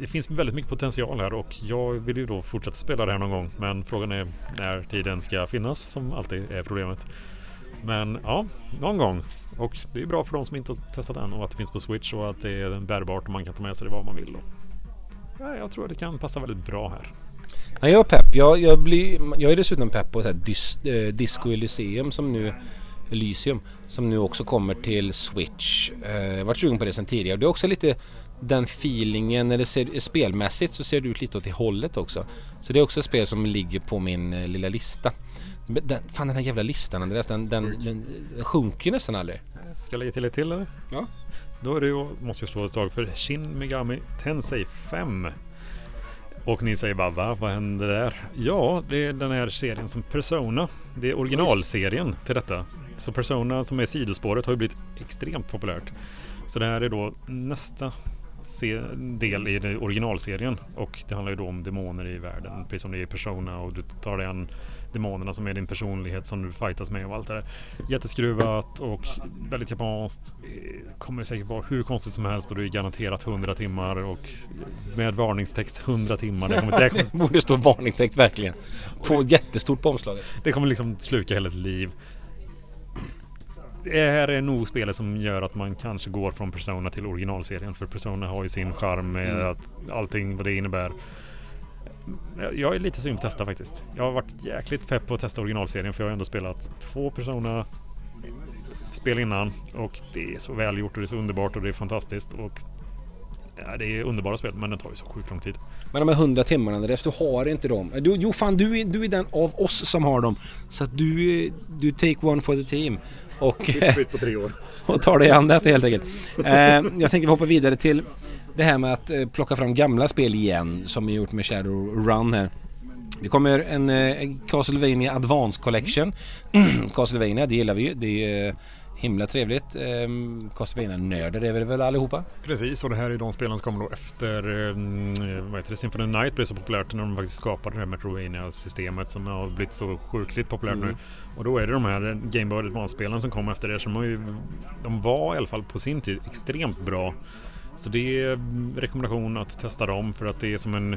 Speaker 2: det finns väldigt mycket potential här och jag vill ju då fortsätta spela det här någon gång. Men frågan är när tiden ska finnas som alltid är problemet. Men ja, någon gång. Och det är bra för de som inte har testat än och att det finns på Switch och att det är bärbart och man kan ta med sig det vad man vill. Ja, jag tror att det kan passa väldigt bra här.
Speaker 1: Nej jag är pepp. Jag, jag, blir, jag är dessutom pepp på så här dis, eh, Disco Elysium som nu Elysium som nu också kommer till Switch. Eh, jag har varit sugen på det sedan tidigare. Det är också lite den feelingen, när det ser spelmässigt så ser det ut lite åt det hållet också. Så det är också ett spel som ligger på min eh, lilla lista. Den, fan den här jävla listan Andreas, den, den, den, den sjunker nästan aldrig.
Speaker 2: Ska jag lägga till ett till eller?
Speaker 1: Ja.
Speaker 2: Då är det ju, måste jag slå ett slag för Shin Megami Tensei 5. Och ni säger bara va? Vad hände där? Ja, det är den här serien som Persona. Det är originalserien till detta. Så Persona som är sidospåret har ju blivit extremt populärt. Så det här är då nästa del i originalserien och det handlar ju då om demoner i världen precis som det är i Persona och du tar dig an demonerna som är din personlighet som du fightas med och allt det där. Jätteskruvat och väldigt japanskt. Kommer säkert vara hur konstigt som helst och du är garanterat 100 timmar och med varningstext 100 timmar. Det, kommer,
Speaker 1: det, kommer, det borde stå varningstext verkligen. På jättestort på omslaget.
Speaker 2: Det kommer liksom sluka hela ett liv. Det här är nog spelet som gör att man kanske går från Persona till originalserien. För Persona har ju sin charm med mm. att allting vad det innebär. Jag är lite sugen på att testa faktiskt. Jag har varit jäkligt pepp på att testa originalserien för jag har ändå spelat två Persona spel innan och det är så välgjort och det är så underbart och det är fantastiskt och Ja, det är underbara spel men det tar ju så sjukt lång tid.
Speaker 1: Men de här 100 timmarna Andreas, du har inte dem. Du, jo fan du är, du är den av oss som har dem. Så att du, du take one for the team.
Speaker 2: Och, på tre år.
Speaker 1: och tar dig an det helt enkelt. eh, jag tänker vi hoppa vidare till det här med att eh, plocka fram gamla spel igen som vi gjort med Shadowrun här. Det kommer en eh, Castlevania Advance Collection. Castlevania, det gillar vi ju. Det är himla trevligt. Ehm, Castlevania-nördar är vi väl allihopa?
Speaker 2: Precis, och det här är de spelen som kommer då efter eh, vad heter det, Symphony Night blev så populärt när de faktiskt skapade det här Metroidvania-systemet som har blivit så sjukligt populärt mm. nu. Och då är det de här Game Boy Advance-spelen som kom efter det. De, ju, de var i alla fall på sin tid extremt bra. Så det är rekommendation att testa dem för att det är som en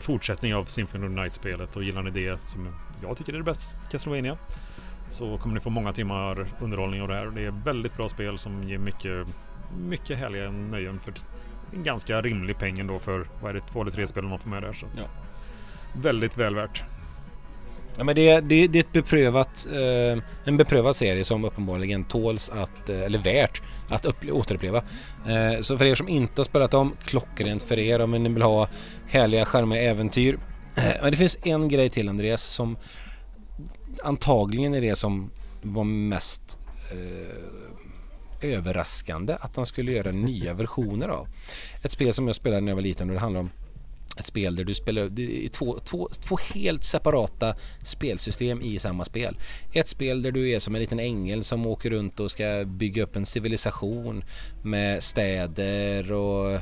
Speaker 2: fortsättning av Symphony Night-spelet och gillar ni det som jag tycker är det bästa Castlevania så kommer ni få många timmar underhållning av det här. Det är väldigt bra spel som ger mycket, mycket härliga nöjen för en ganska rimlig peng ändå för vad är det, två eller tre spel man får med där. Så ja. Väldigt väl värt.
Speaker 1: Ja men det, det, det är ett beprövat, eh, en beprövad serie som uppenbarligen tåls att, eh, eller värt att upple- återuppleva. Eh, så för er som inte har spelat dem, klockrent för er om ni vill ha härliga, charmiga äventyr. men det finns en grej till Andreas som antagligen är det som var mest eh, överraskande att de skulle göra nya versioner av. Ett spel som jag spelade när jag var liten och det handlar om ett spel där du spelar det är två, två, två helt separata spelsystem i samma spel. Ett spel där du är som en liten ängel som åker runt och ska bygga upp en civilisation med städer och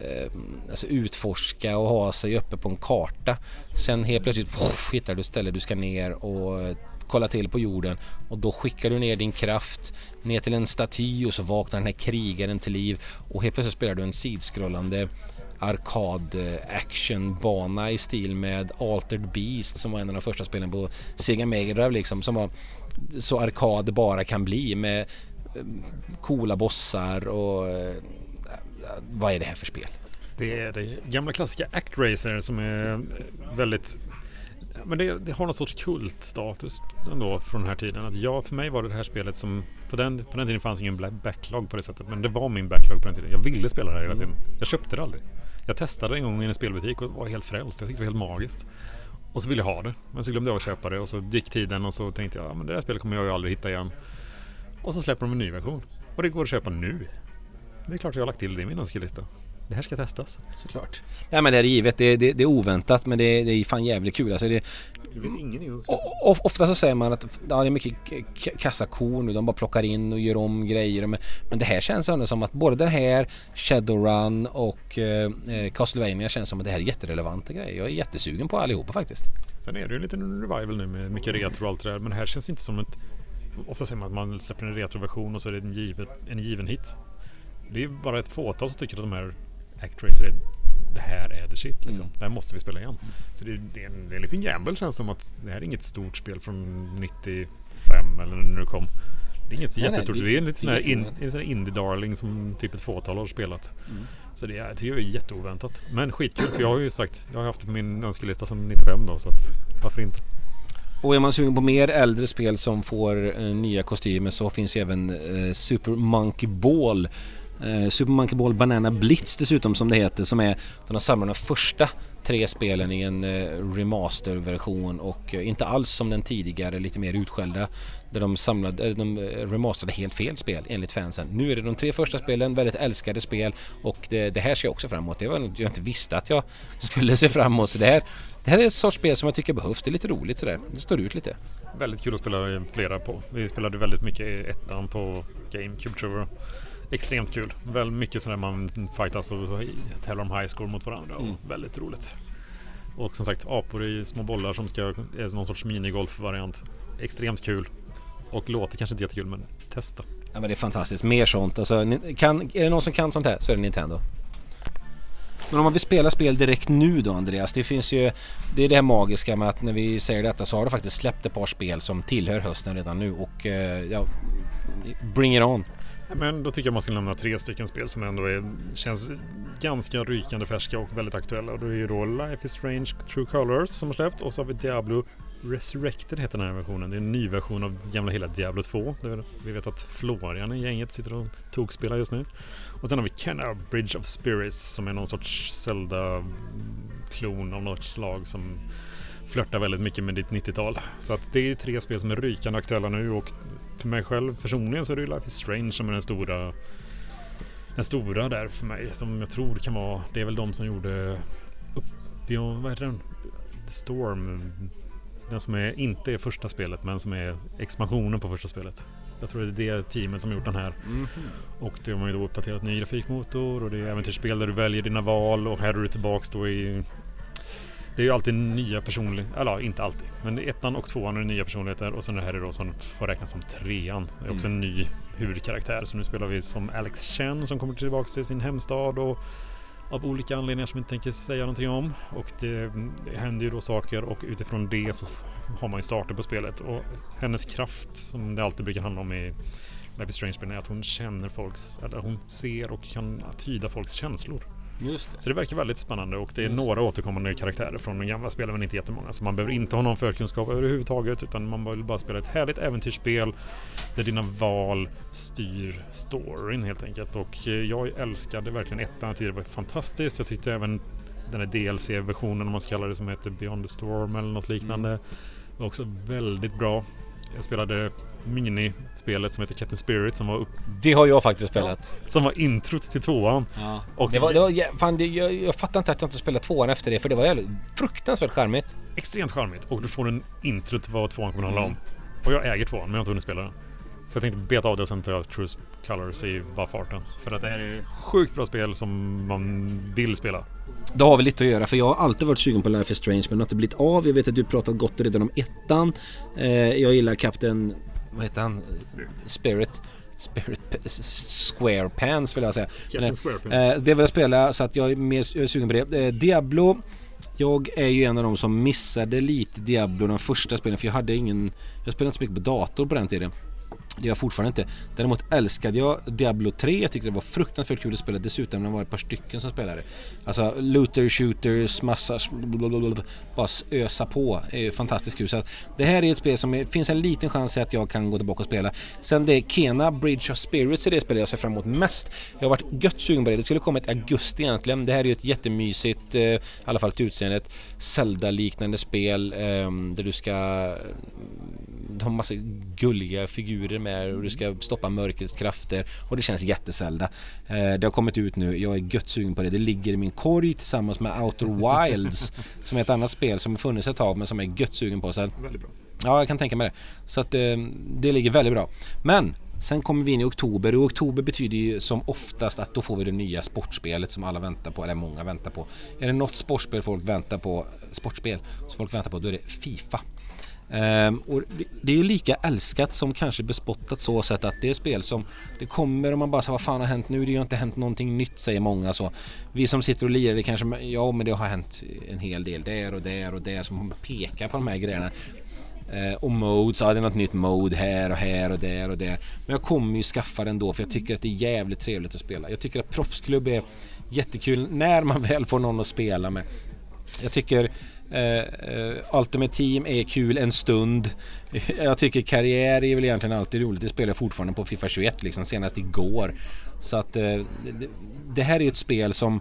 Speaker 1: Eh, alltså utforska och ha sig uppe på en karta. Sen helt plötsligt poff, hittar du ett ställe du ska ner och kolla till på jorden och då skickar du ner din kraft ner till en staty och så vaknar den här krigaren till liv och helt plötsligt spelar du en sidskrollande arkad actionbana i stil med Altered Beast som var en av de första spelen på Sega Mega Drive liksom som var så arkad det bara kan bli med eh, coola bossar och eh, vad är det här för spel?
Speaker 2: Det är det gamla klassiska ActRacer som är väldigt men det, det, har någon sorts kultstatus ändå från den här tiden. Att ja, för mig var det det här spelet som... På den, på den tiden fanns ingen backlog på det sättet. Men det var min backlog på den tiden. Jag ville spela det här hela tiden. Jag köpte det aldrig. Jag testade en gång i en spelbutik och var helt frälst. Jag tyckte det var helt magiskt. Och så ville jag ha det. Men så glömde jag att köpa det och så gick tiden och så tänkte jag ja, men det här spelet kommer jag ju aldrig hitta igen. Och så släpper de en ny version. Och det går att köpa nu. Det är klart jag har lagt till det i min önskelista. Det här ska testas.
Speaker 1: Såklart. Ja men det är givet. Det, det, det är oväntat men det, det är fan jävligt kul. Alltså det,
Speaker 2: ingenting
Speaker 1: Ofta så säger man att ja, det är mycket kassakor nu. De bara plockar in och gör om grejer. Men, men det här känns ändå som att både den här Shadowrun och eh, eh Castlevania känns som att det här är jätterelevanta grejer. Jag är jättesugen på allihopa faktiskt.
Speaker 2: Sen är det ju en liten revival nu med mycket retro och allt det där. Men det här känns inte som ett... Ofta säger man att man släpper en retroversion och så är det en given, en given hit. Det är bara ett fåtal som tycker att de här Actracer är det här är the shit liksom. Mm. Det här måste vi spela igen. Mm. Så det, det, är en, det är en liten gamble känns som att det här är inget stort spel från 95 eller när det kom. Det är inget nej, jättestort. Nej, det, det är en liten sån här, in, en indie-darling som typ ett fåtal har spelat. Mm. Så det, är, det är jätteoväntat. Men skitkul för jag har ju sagt, jag har haft min önskelista sedan 95 då så att varför inte?
Speaker 1: Och är man sugen på mer äldre spel som får eh, nya kostymer så finns även eh, Super Monkey Ball Eh, Super Monkey Ball Banana Blitz dessutom som det heter som är de samlar de första tre spelen i en eh, remasterversion och eh, inte alls som den tidigare lite mer utskällda där de samlade, eh, de eh, remasterade helt fel spel enligt fansen. Nu är det de tre första spelen, väldigt älskade spel och det, det här ser jag också fram emot. Det var något jag inte visste att jag skulle se fram emot. Så det här, det här är ett sorts spel som jag tycker behövs. Det är lite roligt sådär. Det står ut lite.
Speaker 2: Väldigt kul att spela flera på. Vi spelade väldigt mycket i ettan på GameCube tror jag extremt kul. Väl mycket sådär man fightas och tävlar om high score mot varandra. Mm. väldigt roligt. Och som sagt apor i små bollar som ska, är någon sorts minigolf-variant. Extremt kul. Och låter kanske inte jättekul men testa.
Speaker 1: Ja men det är fantastiskt. Mer sånt. Alltså, kan, är det någon som kan sånt här så är det Nintendo. Men om man vill spela spel direkt nu då Andreas, det finns ju... Det är det här magiska med att när vi säger detta så har det faktiskt släppt ett par spel som tillhör hösten redan nu och eh, ja... Bring it on!
Speaker 2: Men då tycker jag man ska nämna tre stycken spel som ändå är, känns ganska rykande färska och väldigt aktuella. Och det är ju då Life is Strange True Colors som har släppt och så har vi Diablo Resurrected heter den här versionen. Det är en ny version av gamla hela Diablo 2. Vi vet att Florian i gänget sitter och tokspelar just nu. Och sen har vi Kenna Bridge of Spirits som är någon sorts Zelda-klon av något slag som flörtar väldigt mycket med ditt 90-tal. Så att det är tre spel som är rykande aktuella nu och för mig själv personligen så är det ju Life is Strange som är den stora den stora där för mig som jag tror kan vara det är väl de som gjorde Uppion, vad heter den? Storm den som är, inte är första spelet men som är expansionen på första spelet. Jag tror det är det teamet som har gjort den här. Mm -hmm. Och de har ju då uppdaterat ny grafikmotor och det är äventyrsspel där du väljer dina val och här är du tillbaks då i det är ju alltid nya personligheter, eller inte alltid, men ettan och tvåan är nya personligheter och sen det här är då som får räknas som trean. Det är också mm. en ny huvudkaraktär. Så nu spelar vi som Alex Chen som kommer tillbaka till sin hemstad och av olika anledningar som jag inte tänker säga någonting om. Och det, det händer ju då saker och utifrån det så har man ju starter på spelet. Och hennes kraft, som det alltid brukar handla om i Life is Strange är att hon känner folks, eller hon ser och kan tyda folks känslor. Just det. Så det verkar väldigt spännande och det är Just några återkommande karaktärer från de gamla spelen men inte jättemånga. Så man behöver inte ha någon förkunskap överhuvudtaget utan man vill bara spela ett härligt äventyrsspel där dina val styr storyn helt enkelt. Och eh, jag älskade verkligen ettan tidigare, det var fantastiskt. Jag tyckte även den här DLC-versionen om man ska kalla det som heter Beyond the Storm eller något liknande mm. var också väldigt bra. Jag spelade minispelet som heter Cat Spirit som var upp...
Speaker 1: Det har jag faktiskt spelat.
Speaker 2: Ja, som var introt till tvåan.
Speaker 1: Ja. Och det var, det var, fan, det, jag, jag fattar inte att jag inte spelade tvåan efter det för det var jävligt, fruktansvärt charmigt.
Speaker 2: Extremt charmigt och du får en intro till vad tvåan kommer att handla mm. om. Och jag äger tvåan men jag har inte hunnit spela den. Så jag tänkte beta av det och sen tar jag True Colors i bara farten. För att det här är sjukt bra spel som man vill spela.
Speaker 1: Det har vi lite att göra för jag har alltid varit sugen på Life is Strange men det har inte blivit av. Jag vet att du pratat gott redan om ettan. Eh, jag gillar Kapten... Vad heter han? Spirit. Spirit. Spirit Square Pants vill jag säga. Men, eh, det vill jag spela så att jag är mer jag är sugen på det. Eh, Diablo jag är ju en av de som missade lite Diablo de första spelen för jag hade ingen Jag spelade inte så mycket på dator på den tiden det gör jag fortfarande inte. Däremot älskade jag Diablo 3. Jag tyckte det var fruktansvärt kul att spela. Dessutom när det var ett par stycken som spelade. Alltså looter, shooters, massa... Bara ösa på. Fantastiskt kul. Så det här är ett spel som det finns en liten chans att jag kan gå tillbaka och spela. Sen det är Kena Bridge of Spirits är det spel jag ser fram emot mest. Jag har varit gött sugen på det. Det skulle komma i augusti egentligen. Det här är ju ett jättemysigt, eh, i alla fall till utseendet, Zelda-liknande spel ehm, där du ska har massa gulliga figurer med och du ska stoppa mörkrets krafter och det känns jätteselda. Eh, det har kommit ut nu, jag är gött sugen på det. Det ligger i min korg tillsammans med Outer Wilds som är ett annat spel som funnits ett tag men som jag är gött sugen på. Så
Speaker 2: Väldigt bra.
Speaker 1: Ja, jag kan tänka mig det. Så att eh, det ligger väldigt bra. Men Sen kommer vi in i oktober och oktober betyder ju som oftast att då får vi det nya sportspelet som alla väntar på, eller många väntar på. Är det något sportspel folk väntar på, sportspel, som folk väntar på, då är det Fifa. Um, och det, det, är ju lika älskat som kanske bespottat så sätt att det är spel som det kommer och man bara säger vad fan har hänt nu? Det har inte hänt någonting nytt säger många så. Vi som sitter och lirar det kanske, ja men det har hänt en hel del där och där och där som pekar på de här grejerna. Uh, och modes, ja det är något nytt mode här och här och där och där. Men jag kommer ju skaffa den då för jag tycker att det är jävligt trevligt att spela. Jag tycker att proffsklubb är jättekul när man väl får någon att spela med. Jag tycker Uh, Ultimate Team är kul en stund. Jag tycker karriär är väl egentligen alltid roligt. Det spelar jag fortfarande på Fifa 21 liksom senast igår. Så att uh, det, det, här är ett spel som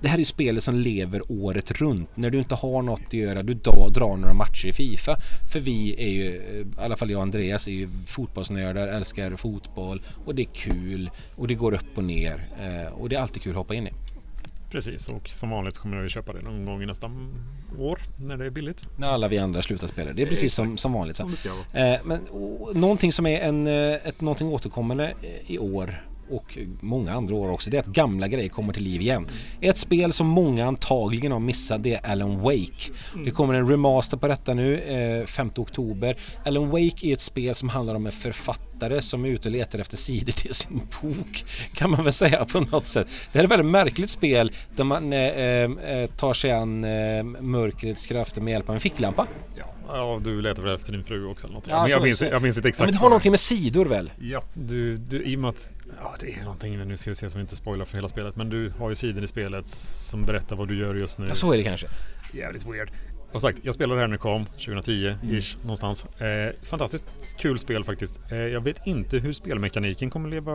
Speaker 1: det här är spelet som lever året runt. När du inte har något att göra, du drar några matcher i Fifa. För vi är ju, i alla fall jag och Andreas, är ju fotbollsnördar, älskar fotboll och det är kul och det går upp och ner. Och det är alltid kul att hoppa in i.
Speaker 2: Precis, och som vanligt kommer jag att köpa det någon gång i nästa år när det är billigt.
Speaker 1: När alla vi andra slutar spela. Det är precis som, som vanligt.
Speaker 2: Som
Speaker 1: eh, men och, någonting som är en, eh, ett, någonting återkommande i år och många andra år också, det är att gamla grejer kommer till liv igen. Mm. Ett spel som många antagligen har missat, det är Alan Wake. Mm. Det kommer en remaster på detta nu, eh, 5 oktober. Alan Wake är ett spel som handlar om en författare som är ute och letar efter sidor till sin bok, kan man väl säga på något sätt. Det här är ett väldigt märkligt spel där man eh, eh, eh tar sig an eh, mörkrets krafter med hjälp av en ficklampa.
Speaker 2: Ja. Ja, du letar väl efter din fru också eller något. Ja, men jag, minns, jag minns inte exakt. Ja,
Speaker 1: men det har någonting med sidor väl?
Speaker 2: Ja, du, du, i och med att Ja, det är någonting, nu ska vi se vi inte spoilar för hela spelet. Men du har ju sidor i spelet som berättar vad du gör just nu.
Speaker 1: Ja, så är det kanske.
Speaker 2: Jävligt weird. Som sagt, jag spelade här när det kom, 2010-ish mm. någonstans. Eh, fantastiskt kul spel faktiskt. Eh, jag vet inte hur spelmekaniken kommer leva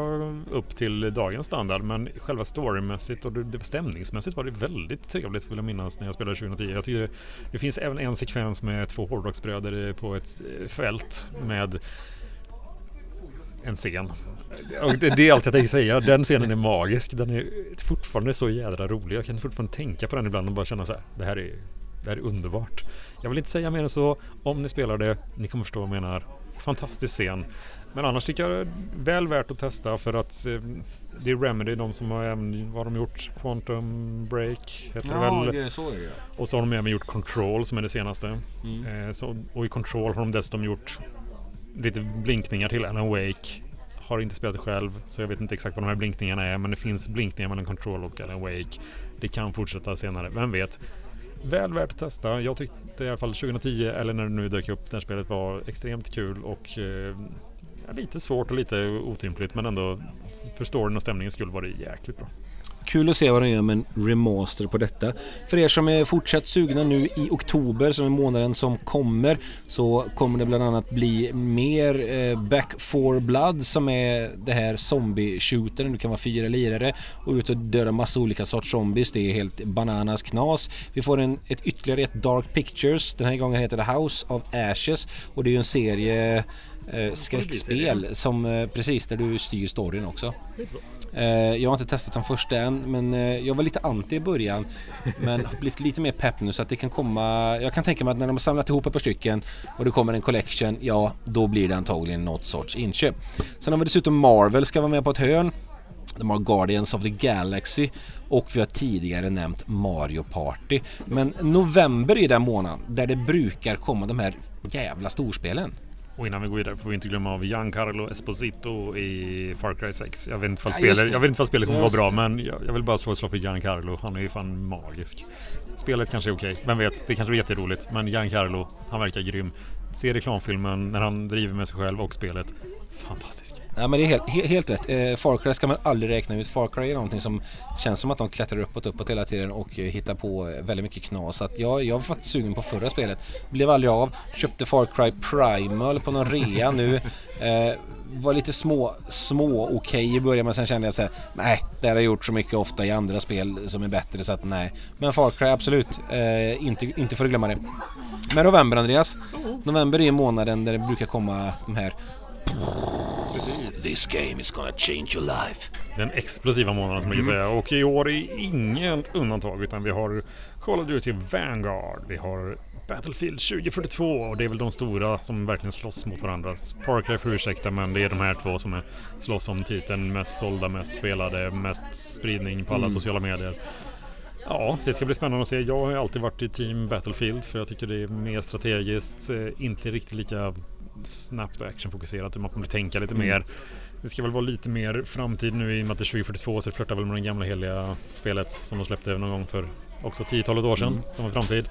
Speaker 2: upp till dagens standard, men själva storymässigt och det, stämningsmässigt var det väldigt trevligt vill jag minnas när jag spelade 2010. Jag tycker det, det finns även en sekvens med två hårdrocksbröder på ett eh, fält med en scen. Och det, det, är allt jag tänker säga. Den scenen är magisk. Den är fortfarande så jädra rolig. Jag kan fortfarande tänka på den ibland och bara känna så här. Det här är, det är underbart. Jag vill inte säga mer än så. Om ni spelar det, ni kommer förstå vad jag menar. Fantastisk scen. Men annars tycker jag det är väl värt att testa för att eh, det är Remedy, de som har även, vad de gjort? Quantum Break heter ja, det väl?
Speaker 1: Det är så är det.
Speaker 2: Och så har de även gjort Control som är det senaste. Mm. Eh, så, och i Control har de dessutom gjort lite blinkningar till Alan Wake. Har inte spelat det själv så jag vet inte exakt vad de här blinkningarna är men det finns blinkningar mellan Control och Alan Wake. Det kan fortsätta senare, vem vet? Väl värt att testa. Jag tyckte i alla fall 2010 eller när det nu dök upp det här spelet var extremt kul och eh, lite svårt och lite otympligt men ändå för storyn och stämningen skulle var det jäkligt bra.
Speaker 1: Kul att se vad de gör med en remaster på detta. För er som är fortsatt sugna nu i oktober som är månaden som kommer så kommer det bland annat bli mer eh, Back 4 Blood som är det här zombie-shootern. Du kan vara fyra lirare och ut och döda massa olika sorts zombies. Det är helt bananas knas. Vi får en, ett ytterligare ett Dark Pictures. Den här gången heter det House of Ashes och det är ju en serie eh, skräckspel som eh, precis där du styr storyn också. Eh, jag har inte testat de första än men eh, jag var lite anti i början men har blivit lite mer pepp nu så att det kan komma Jag kan tänka mig att när de har samlat ihop ett par stycken och det kommer en collection, ja då blir det antagligen något sorts inköp. Sen har vi dessutom Marvel ska vara med på ett hörn. De har Guardians of the Galaxy och vi har tidigare nämnt Mario Party. Men november är den månaden där det brukar komma de här jävla storspelen.
Speaker 2: Och innan vi går vidare får vi inte glömma av Giancarlo Esposito i Far Cry 6. Jag vet inte vad ja, spelet, jag vet inte vad spelet kommer vara bra men jag, jag vill bara slå ett slag för Giancarlo. Han är ju fan magisk. Spelet kanske är okej, okay. vem vet? Det kanske är jätteroligt. Men Giancarlo, han verkar grym. se reklamfilmen när han driver med sig själv och spelet. Fantastisk.
Speaker 1: Ja men det är helt, helt, helt rätt. Eh, Far Cry ska man aldrig räkna ut. Far Cry är någonting som känns som att de klättrar uppåt uppåt hela tiden och eh, hittar på eh, väldigt mycket knas. Så att jag, jag var faktiskt sugen på förra spelet. Blev aldrig av. Köpte Far Cry Primal på någon rea nu. Eh, var lite små, små okej okay i början men sen kände jag så här, nej, det har jag gjort så mycket ofta i andra spel som är bättre så att nej. Men Far Cry absolut, eh, inte, inte för att glömma det. Men november Andreas, november är månaden där det brukar komma de här
Speaker 2: Precis.
Speaker 1: This game is gonna change your life.
Speaker 2: Den explosiva månaden som man kan säga. Och i år är inget undantag utan vi har Call of Duty Vanguard. Vi har Battlefield 2042 och det är väl de stora som verkligen slåss mot varandra. Far Cry får ursäkta men det är de här två som är slåss om titeln mest sålda, mest spelade, mest spridning på alla mm. sociala medier. Ja, det ska bli spännande att se. Jag har alltid varit i team Battlefield för jag tycker det är mer strategiskt, eh, inte riktigt lika snabbt och actionfokuserat. Man kommer tänka lite mm. mer. Det ska väl vara lite mer framtid nu i och med att det är 2042 så det flörtar väl med det gamla heliga spelet som de släppte någon gång för också tiotalet år sedan mm. som en framtid.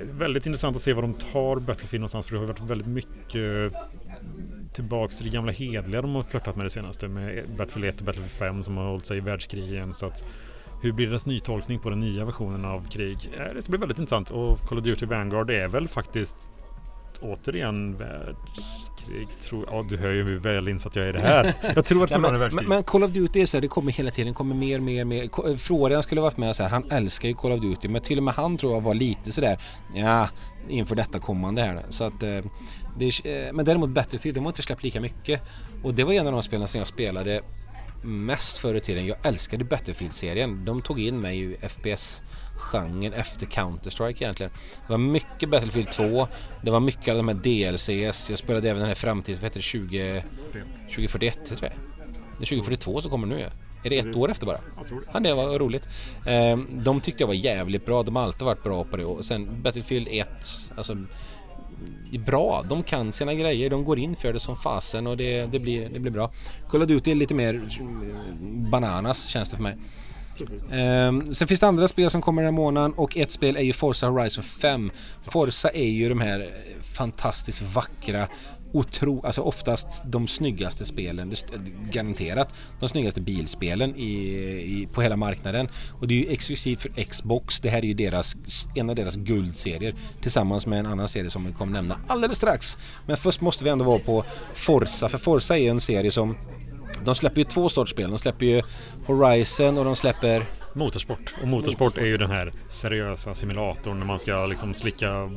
Speaker 2: Väldigt intressant att se var de tar Battlefield någonstans för det har varit väldigt mycket tillbaks till det gamla hedliga de har flörtat med det senaste med Battlefield 1 och Battlefield 5 som har hållit sig i världskrig igen. Så att hur blir deras nytolkning på den nya versionen av krig? Det ska bli väldigt intressant och Call of Duty Vanguard är väl faktiskt återigen världskrig. Tror, ja, du hör ju hur väl insatt jag är i det här. Jag tror att
Speaker 1: ja, men, men, men, Call of Duty är så här, det kommer hela tiden, kommer mer, mer, mer. Florian skulle varit med så här, han älskar ju Call of Duty, men till och med han tror jag var lite sådär, ja, inför detta kommande här. Så att, eh, det, eh, men däremot Battlefield, de har inte släppt lika mycket. Och det var en av de spelen som jag spelade mest förr i tiden. Jag älskade Battlefield-serien. De tog in mig i FPS genren efter Counter-Strike egentligen. Det var mycket Battlefield 2, det var mycket av de här DLCs. Jag spelade även den här framtiden, vad heter det, 20, 2041 heter det? Det är 2042 som kommer nu ja. Är det ett år efter bara?
Speaker 2: Jag tror det.
Speaker 1: Ja, det var roligt. Ehm, de tyckte jag var jävligt bra. De har alltid varit bra på det. Och sen Battlefield 1, alltså bra. De kan sina grejer, de går in för det som fasen och det, det, blir, det blir bra. Call of Duty är lite mer bananas känns det för mig. Um, sen finns det andra spel som kommer den här månaden och ett spel är ju Forza Horizon 5. Forza är ju de här fantastiskt vackra otro, alltså oftast de snyggaste spelen, garanterat de snyggaste bilspelen i, i, på hela marknaden. Och det är ju exklusivt för Xbox. Det här är ju deras, en av deras guldserier tillsammans med en annan serie som vi kommer nämna alldeles strax. Men först måste vi ändå vara på Forza, för Forza är ju en serie som de släpper ju två sorts spel. De släpper ju Horizon och de släpper
Speaker 2: Motorsport. Och motorsport är ju den här seriösa simulatorn när man ska liksom slicka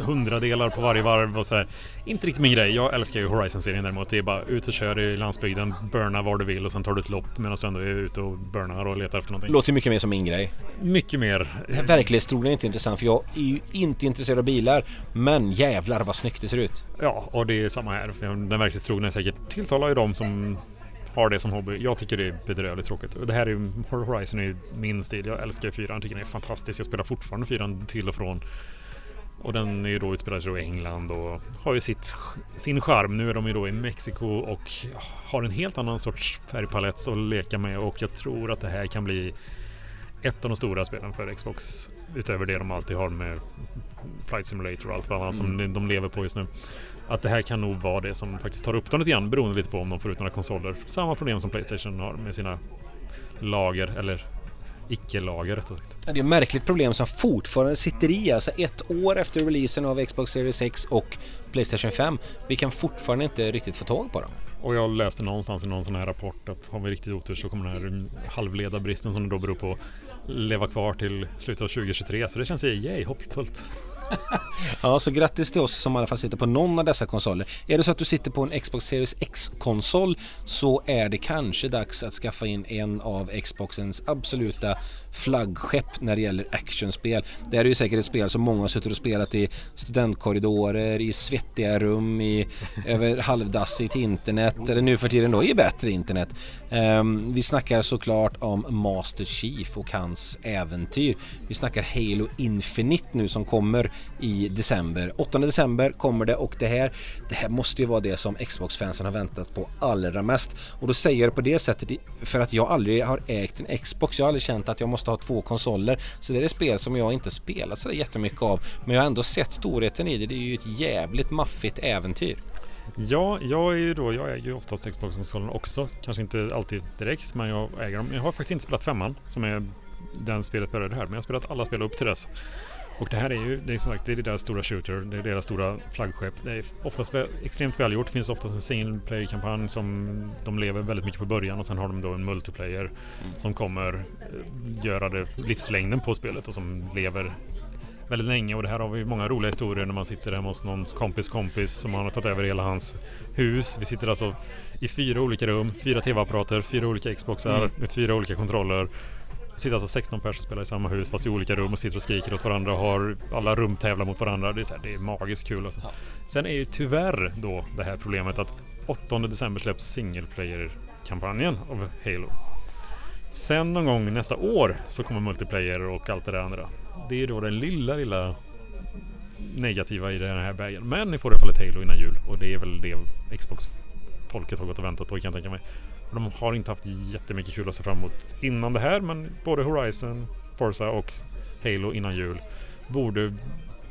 Speaker 2: hundradelar på varje varv och sådär. Inte riktigt min grej. Jag älskar ju Horizon-serien däremot. Det är bara ut och kör i landsbygden, burna var du vill och sen tar du ett lopp medan du ändå är ute och burnar och letar efter någonting.
Speaker 1: Låter mycket mer som min grej.
Speaker 2: Mycket mer.
Speaker 1: Verklighetstron är inte intressant för jag är ju inte intresserad av bilar. Men jävlar vad snyggt det ser ut.
Speaker 2: Ja, och det är samma här. Den verklighetstrogna är säkert tilltalar ju de som har det som hobby. Jag tycker det är bedrövligt tråkigt. Det här är Horizon är min stil. Jag älskar fyran, tycker den är fantastisk. Jag spelar fortfarande fyran till och från. Och den är ju då utspelad i England och har ju sitt, sin charm. Nu är de ju då i Mexiko och har en helt annan sorts färgpalett att leka med och jag tror att det här kan bli ett av de stora spelen för Xbox utöver det de alltid har med Flight Simulator och allt vad annat mm. som de lever på just nu att det här kan nog vara det som faktiskt tar upp dem lite grann beroende lite på om de får ut några konsoler. Samma problem som Playstation har med sina lager eller icke-lager rättare sagt.
Speaker 1: Det är ett märkligt problem som fortfarande sitter i. Alltså ett år efter releasen av Xbox Series X och Playstation 5. Vi kan fortfarande inte riktigt få tag på dem.
Speaker 2: Och jag läste någonstans i någon sån här rapport att har vi riktigt otur så kommer den här halvledarbristen som det då beror på leva kvar till slutet av 2023. Så det känns ju yay, hoppfullt.
Speaker 1: ja, så grattis till oss som i alla fall sitter på någon av dessa konsoler. Är det så att du sitter på en Xbox Series X-konsol så är det kanske dags att skaffa in en av Xboxens absoluta flaggskepp när det gäller actionspel. Det här är ju säkert ett spel som många har suttit och spelat i studentkorridorer, i svettiga rum, i över halvdassigt internet eller nu för tiden då i bättre internet. Um, vi snackar såklart om Master Chief och hans äventyr. Vi snackar Halo Infinite nu som kommer i december. 8 december kommer det och det här, det här måste ju vara det som Xbox-fansen har väntat på allra mest. Och då säger jag det på det sättet för att jag aldrig har ägt en Xbox. Jag har aldrig känt att jag måste Måste ha två konsoler. Så det är ett spel som jag inte spelat sådär jättemycket av. Men jag har ändå sett storheten i det. Det är ju ett jävligt maffigt äventyr.
Speaker 2: Ja, jag är ju då, jag äger ju oftast Xbox-konsolen också. Kanske inte alltid direkt, men jag äger dem. Jag har faktiskt inte spelat femman, som är den spelet började här. Men jag har spelat alla spel upp till dess. Och det här är ju, det är som sagt, det är deras stora shooter, det är deras stora flaggskepp. Det är oftast extremt välgjort. Det finns oftast en single player-kampanj som de lever väldigt mycket på början och sen har de då en multiplayer mm. som kommer eh, göra det livslängden på spelet och som lever väldigt länge och det här har vi många roliga historier när man sitter hemma hos någons kompis kompis som har tagit över hela hans hus. Vi sitter alltså i fyra olika rum, fyra tv-apparater, fyra olika Xboxar mm. med fyra olika kontroller sitter alltså 16 personer och spelar i samma hus fast i olika rum och sitter och skriker åt varandra och har alla rum tävlar mot varandra. Det är, så här, det är magiskt kul alltså. Ja. Sen är ju tyvärr då det här problemet att 8 december släpps single player-kampanjen av Halo. Sen någon gång nästa år så kommer multiplayer och allt det där andra. Det är då den lilla, lilla negativa i den här vägen. Men ni får i alla fall ett Halo innan jul och det är väl det Xbox-folket har gått och väntat på kan jag tänka mig. De har inte haft jättemycket kul att se fram emot innan det här men både Horizon, Forza och Halo innan jul borde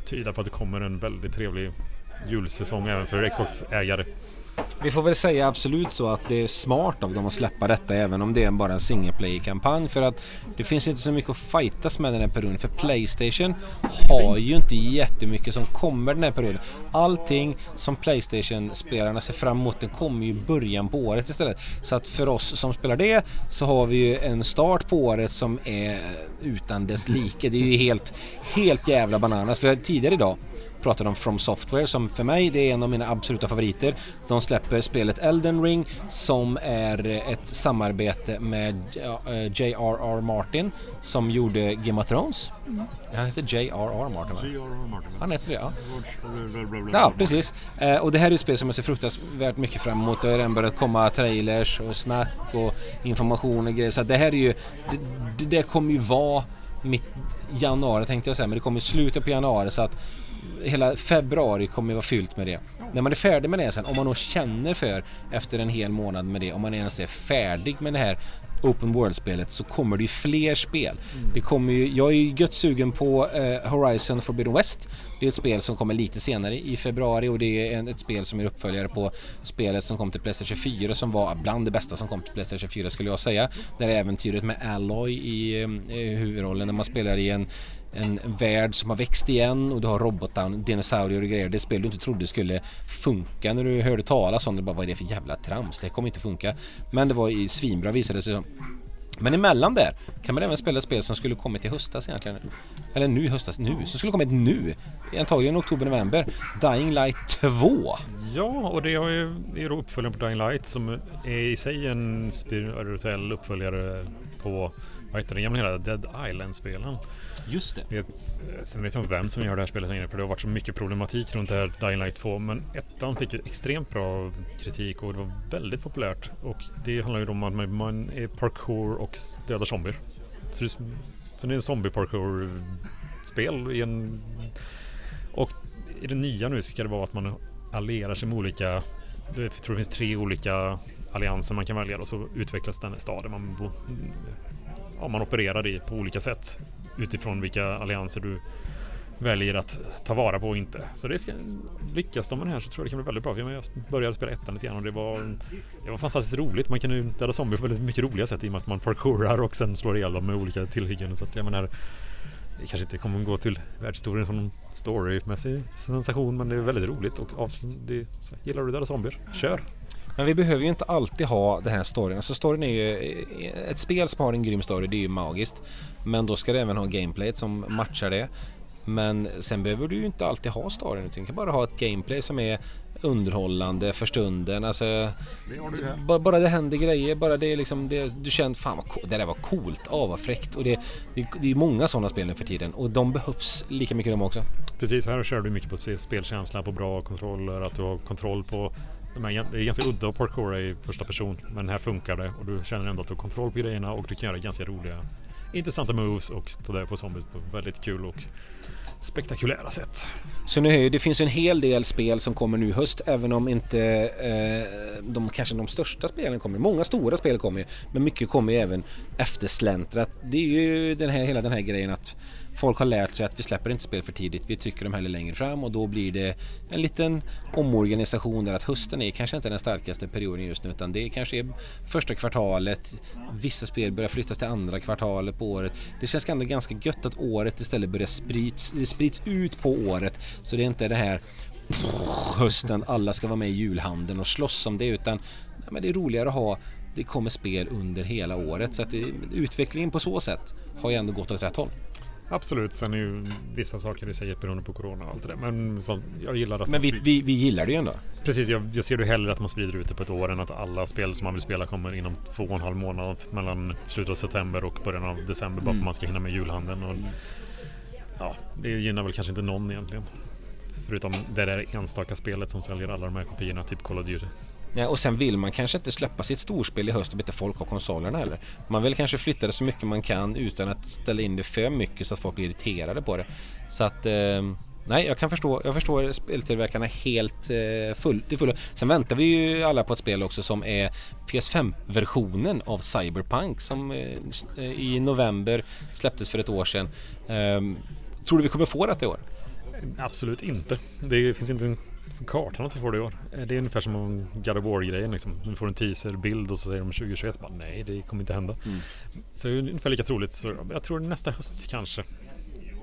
Speaker 2: tyda på att det kommer en väldigt trevlig julsäsong även för Xbox-ägare.
Speaker 1: Vi får väl säga absolut så att det är smart av dem att släppa detta även om det är bara en single play-kampanj för att det finns inte så mycket att fightas med den här perioden för Playstation har ju inte jättemycket som kommer den här perioden. Allting som Playstation-spelarna ser fram emot den kommer ju i början på året istället. Så att för oss som spelar det så har vi ju en start på året som är utan dess like. Det är ju helt, helt jävla bananas. För tidigare idag pratade om From Software som för mig det är en av mina absoluta favoriter. De släpper spelet Elden Ring som är ett samarbete med J.R.R. Martin som gjorde Game of Thrones. Mm. Han heter J.R.R. Martin va? Martin. Han heter det ja. Ja precis. Eh, och det här är ett spel som jag ser fruktansvärt mycket fram emot. Det har redan börjat komma trailers och snack och information och grejer. Så det här är ju... Det, det kommer ju vara mitt januari tänkte jag säga, men det kommer i slutet på januari så att hela februari kommer vara fyllt med det. När man är färdig med det sen, om man då känner för efter en hel månad med det, om man ens är färdig med det här Open World-spelet så kommer det ju fler spel. Mm. Det kommer ju, jag är ju gött sugen på eh, Horizon Forbidden West. Det är ett spel som kommer lite senare i februari och det är en, ett spel som är uppföljare på spelet som kom till Playstation 24 som var bland det bästa som kom till Playstation 24 skulle jag säga. Där äventyret med Alloy i eh, huvudrollen när man spelar i en en värld som har växt igen och du har robotar, dinosaurier och grejer. Det spel du inte trodde skulle funka när du hörde talas om det. Bara, vad är det för jävla trams? Det kommer inte funka. Men det var i svinbra visade det sig som. Men emellan där kan man även spela spel som skulle kommit i höstas egentligen. Eller nu i höstas, nu. Som skulle kommit nu. Antagligen oktober-november. Dying Light 2.
Speaker 2: Ja, och det är ju det är uppföljaren på Dying Light som är i sig en spirituell uppföljare på vad heter den gamla hela Dead Island-spelen.
Speaker 1: Just det. Vet, eh,
Speaker 2: sen vet jag inte vem som gör det här spelet längre för det har varit så mycket problematik runt det här Dying Light 2. Men ettan fick ju extremt bra kritik och det var väldigt populärt. Och det handlar ju om att man är parkour och dödar zombier. Så det, så det är en zombie-parkour-spel i en... Och i det nya nu ska det vara att man allierar sig med olika... Jag tror det finns tre olika allianser man kan välja och så utvecklas den staden man, ja, man opererar i på olika sätt utifrån vilka allianser du väljer att ta vara på och inte. Så det ska, lyckas de med det här så tror jag det kan bli väldigt bra. Jag började spela ettan lite grann och det var, det var fantastiskt roligt. Man kan ju döda zombier på väldigt mycket roliga sätt i och med att man parkourar och sen slår ihjäl dem med olika tillhyggen. Så att jag menar, det kanske inte kommer att gå till världshistorien som en storymässig sensation men det är väldigt roligt och det, gillar du döda zombier, kör!
Speaker 1: Men vi behöver ju inte alltid ha den här storyn. Alltså storyn är ju... Ett spel som har en grym story, det är ju magiskt. Men då ska det även ha gameplay som matchar det. Men sen behöver du ju inte alltid ha storyn. Du kan bara ha ett gameplay som är underhållande för stunden. Alltså, det bara, det händer grejer, bara det är liksom, det, du känner fan vad cool, det där var coolt, ah vad fräckt. Och det, det, det är många sådana spel nu för tiden och de behövs lika mycket de också.
Speaker 2: Precis, här kör du mycket på spelkänsla, på bra kontroller, att du har kontroll på de är, det är ganska udda att parkoura i första person men här funkar det och du känner ändå att du har kontroll på grejerna och du kan göra ganska roliga intressanta moves och ta död på zombies på väldigt kul och spektakulära sätt.
Speaker 1: Så nu är det finns en hel del spel som kommer nu i höst även om inte eh, de kanske de största spelen kommer. Många stora spel kommer men mycket kommer ju även eftersläntrat. Det är ju den här, hela den här grejen att folk har lärt sig att vi släpper inte spel för tidigt. Vi trycker dem hellre längre fram och då blir det en liten omorganisation där att hösten är kanske inte den starkaste perioden just nu utan det kanske är första kvartalet. Vissa spel börjar flyttas till andra kvartalet på året. Det känns ändå ganska gött att året istället börjar sprids, det sprids ut på året så det är inte det här hösten, alla ska vara med i julhandeln och slåss om det utan men det är roligare att ha det kommer spel under hela året så att det, utvecklingen på så sätt har ju ändå gått åt rätt håll.
Speaker 2: Absolut, sen är ju vissa saker i säkert beroende på Corona och allt det där. Men så, jag gillar att
Speaker 1: Men vi, vi, vi gillar det ju ändå.
Speaker 2: Precis, jag, jag ser det hellre att man sprider ut det på ett år än att alla spel som man vill spela kommer inom två och en halv månad mellan slutet av september och början av december mm. bara för att mm. man ska hinna med julhandeln. Och, ja, det gynnar väl kanske inte någon egentligen. Förutom det där enstaka spelet som säljer alla de här kopiorna, typ Call of Duty.
Speaker 1: Eh, och sen vill man kanske inte släppa sitt storspel i höst om inte folk har konsolerna heller. Man vill kanske flytta det så mycket man kan utan att ställa in det för mycket så att folk blir irriterade på det. Så att eh, Nej, jag kan förstå. Jag förstår speltillverkarna helt eh, full, till fullo. Sen väntar vi ju alla på ett spel också som är PS5-versionen av Cyberpunk som eh, i november släpptes för ett år sedan. Eh, tror du vi kommer få det i år?
Speaker 2: Absolut inte. Det finns inte en kartan att vi får det i år. Eh, det är ungefär som om God of War-grejen. Liksom. Du får en teaserbild och så säger de 2021. Bara, nej, det kommer inte hända. Mm. Så det är ungefär lika troligt. Så jag tror nästa höst kanske.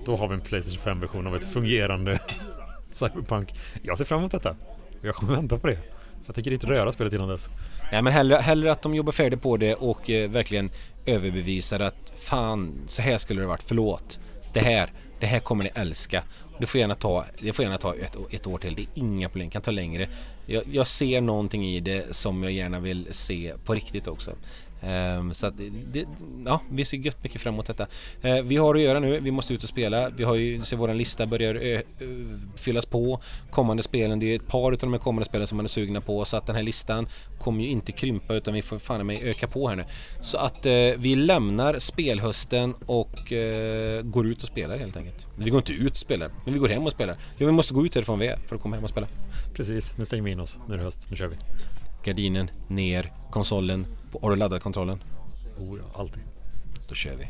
Speaker 2: Då har vi en Playstation 5-version av ett fungerande Cyberpunk. Jag ser fram emot detta. Jag kommer vänta på det. Jag tänker inte röra spelet innan dess.
Speaker 1: Nej men hellre, hellre att de jobbar färdigt på det och eh, verkligen överbevisar att fan, så här skulle det varit. Förlåt. Det här, det här kommer ni älska. Det får gärna ta, det får gärna ta ett, ett år till. Det är inga problem, det kan ta längre. Jag, jag, ser någonting i det som jag gärna vill se på riktigt också. Ehm, så att det, ja, vi ser gött mycket fram emot detta. Eh, vi har att göra nu, vi måste ut och spela. Vi har ju, ser våran lista börjar eh, eh, fyllas på. Kommande spelen, det är ett par av de här kommande spelen som man är sugna på så att den här listan kommer ju inte krympa utan vi får fan mig öka på här nu. Så att vi lämnar spelhösten och går ut och spelar helt enkelt. Vi går inte ut och spelar, men vi går hem och spelar. Ja, vi måste gå ut härifrån vi är för att komma hem och spela.
Speaker 2: Precis, nu stänger vi in oss. Nu är det höst, nu kör vi.
Speaker 1: Gardinen ner, konsolen har du laddat kontrollen?
Speaker 2: Oh ja, alltid.
Speaker 1: Då kör vi.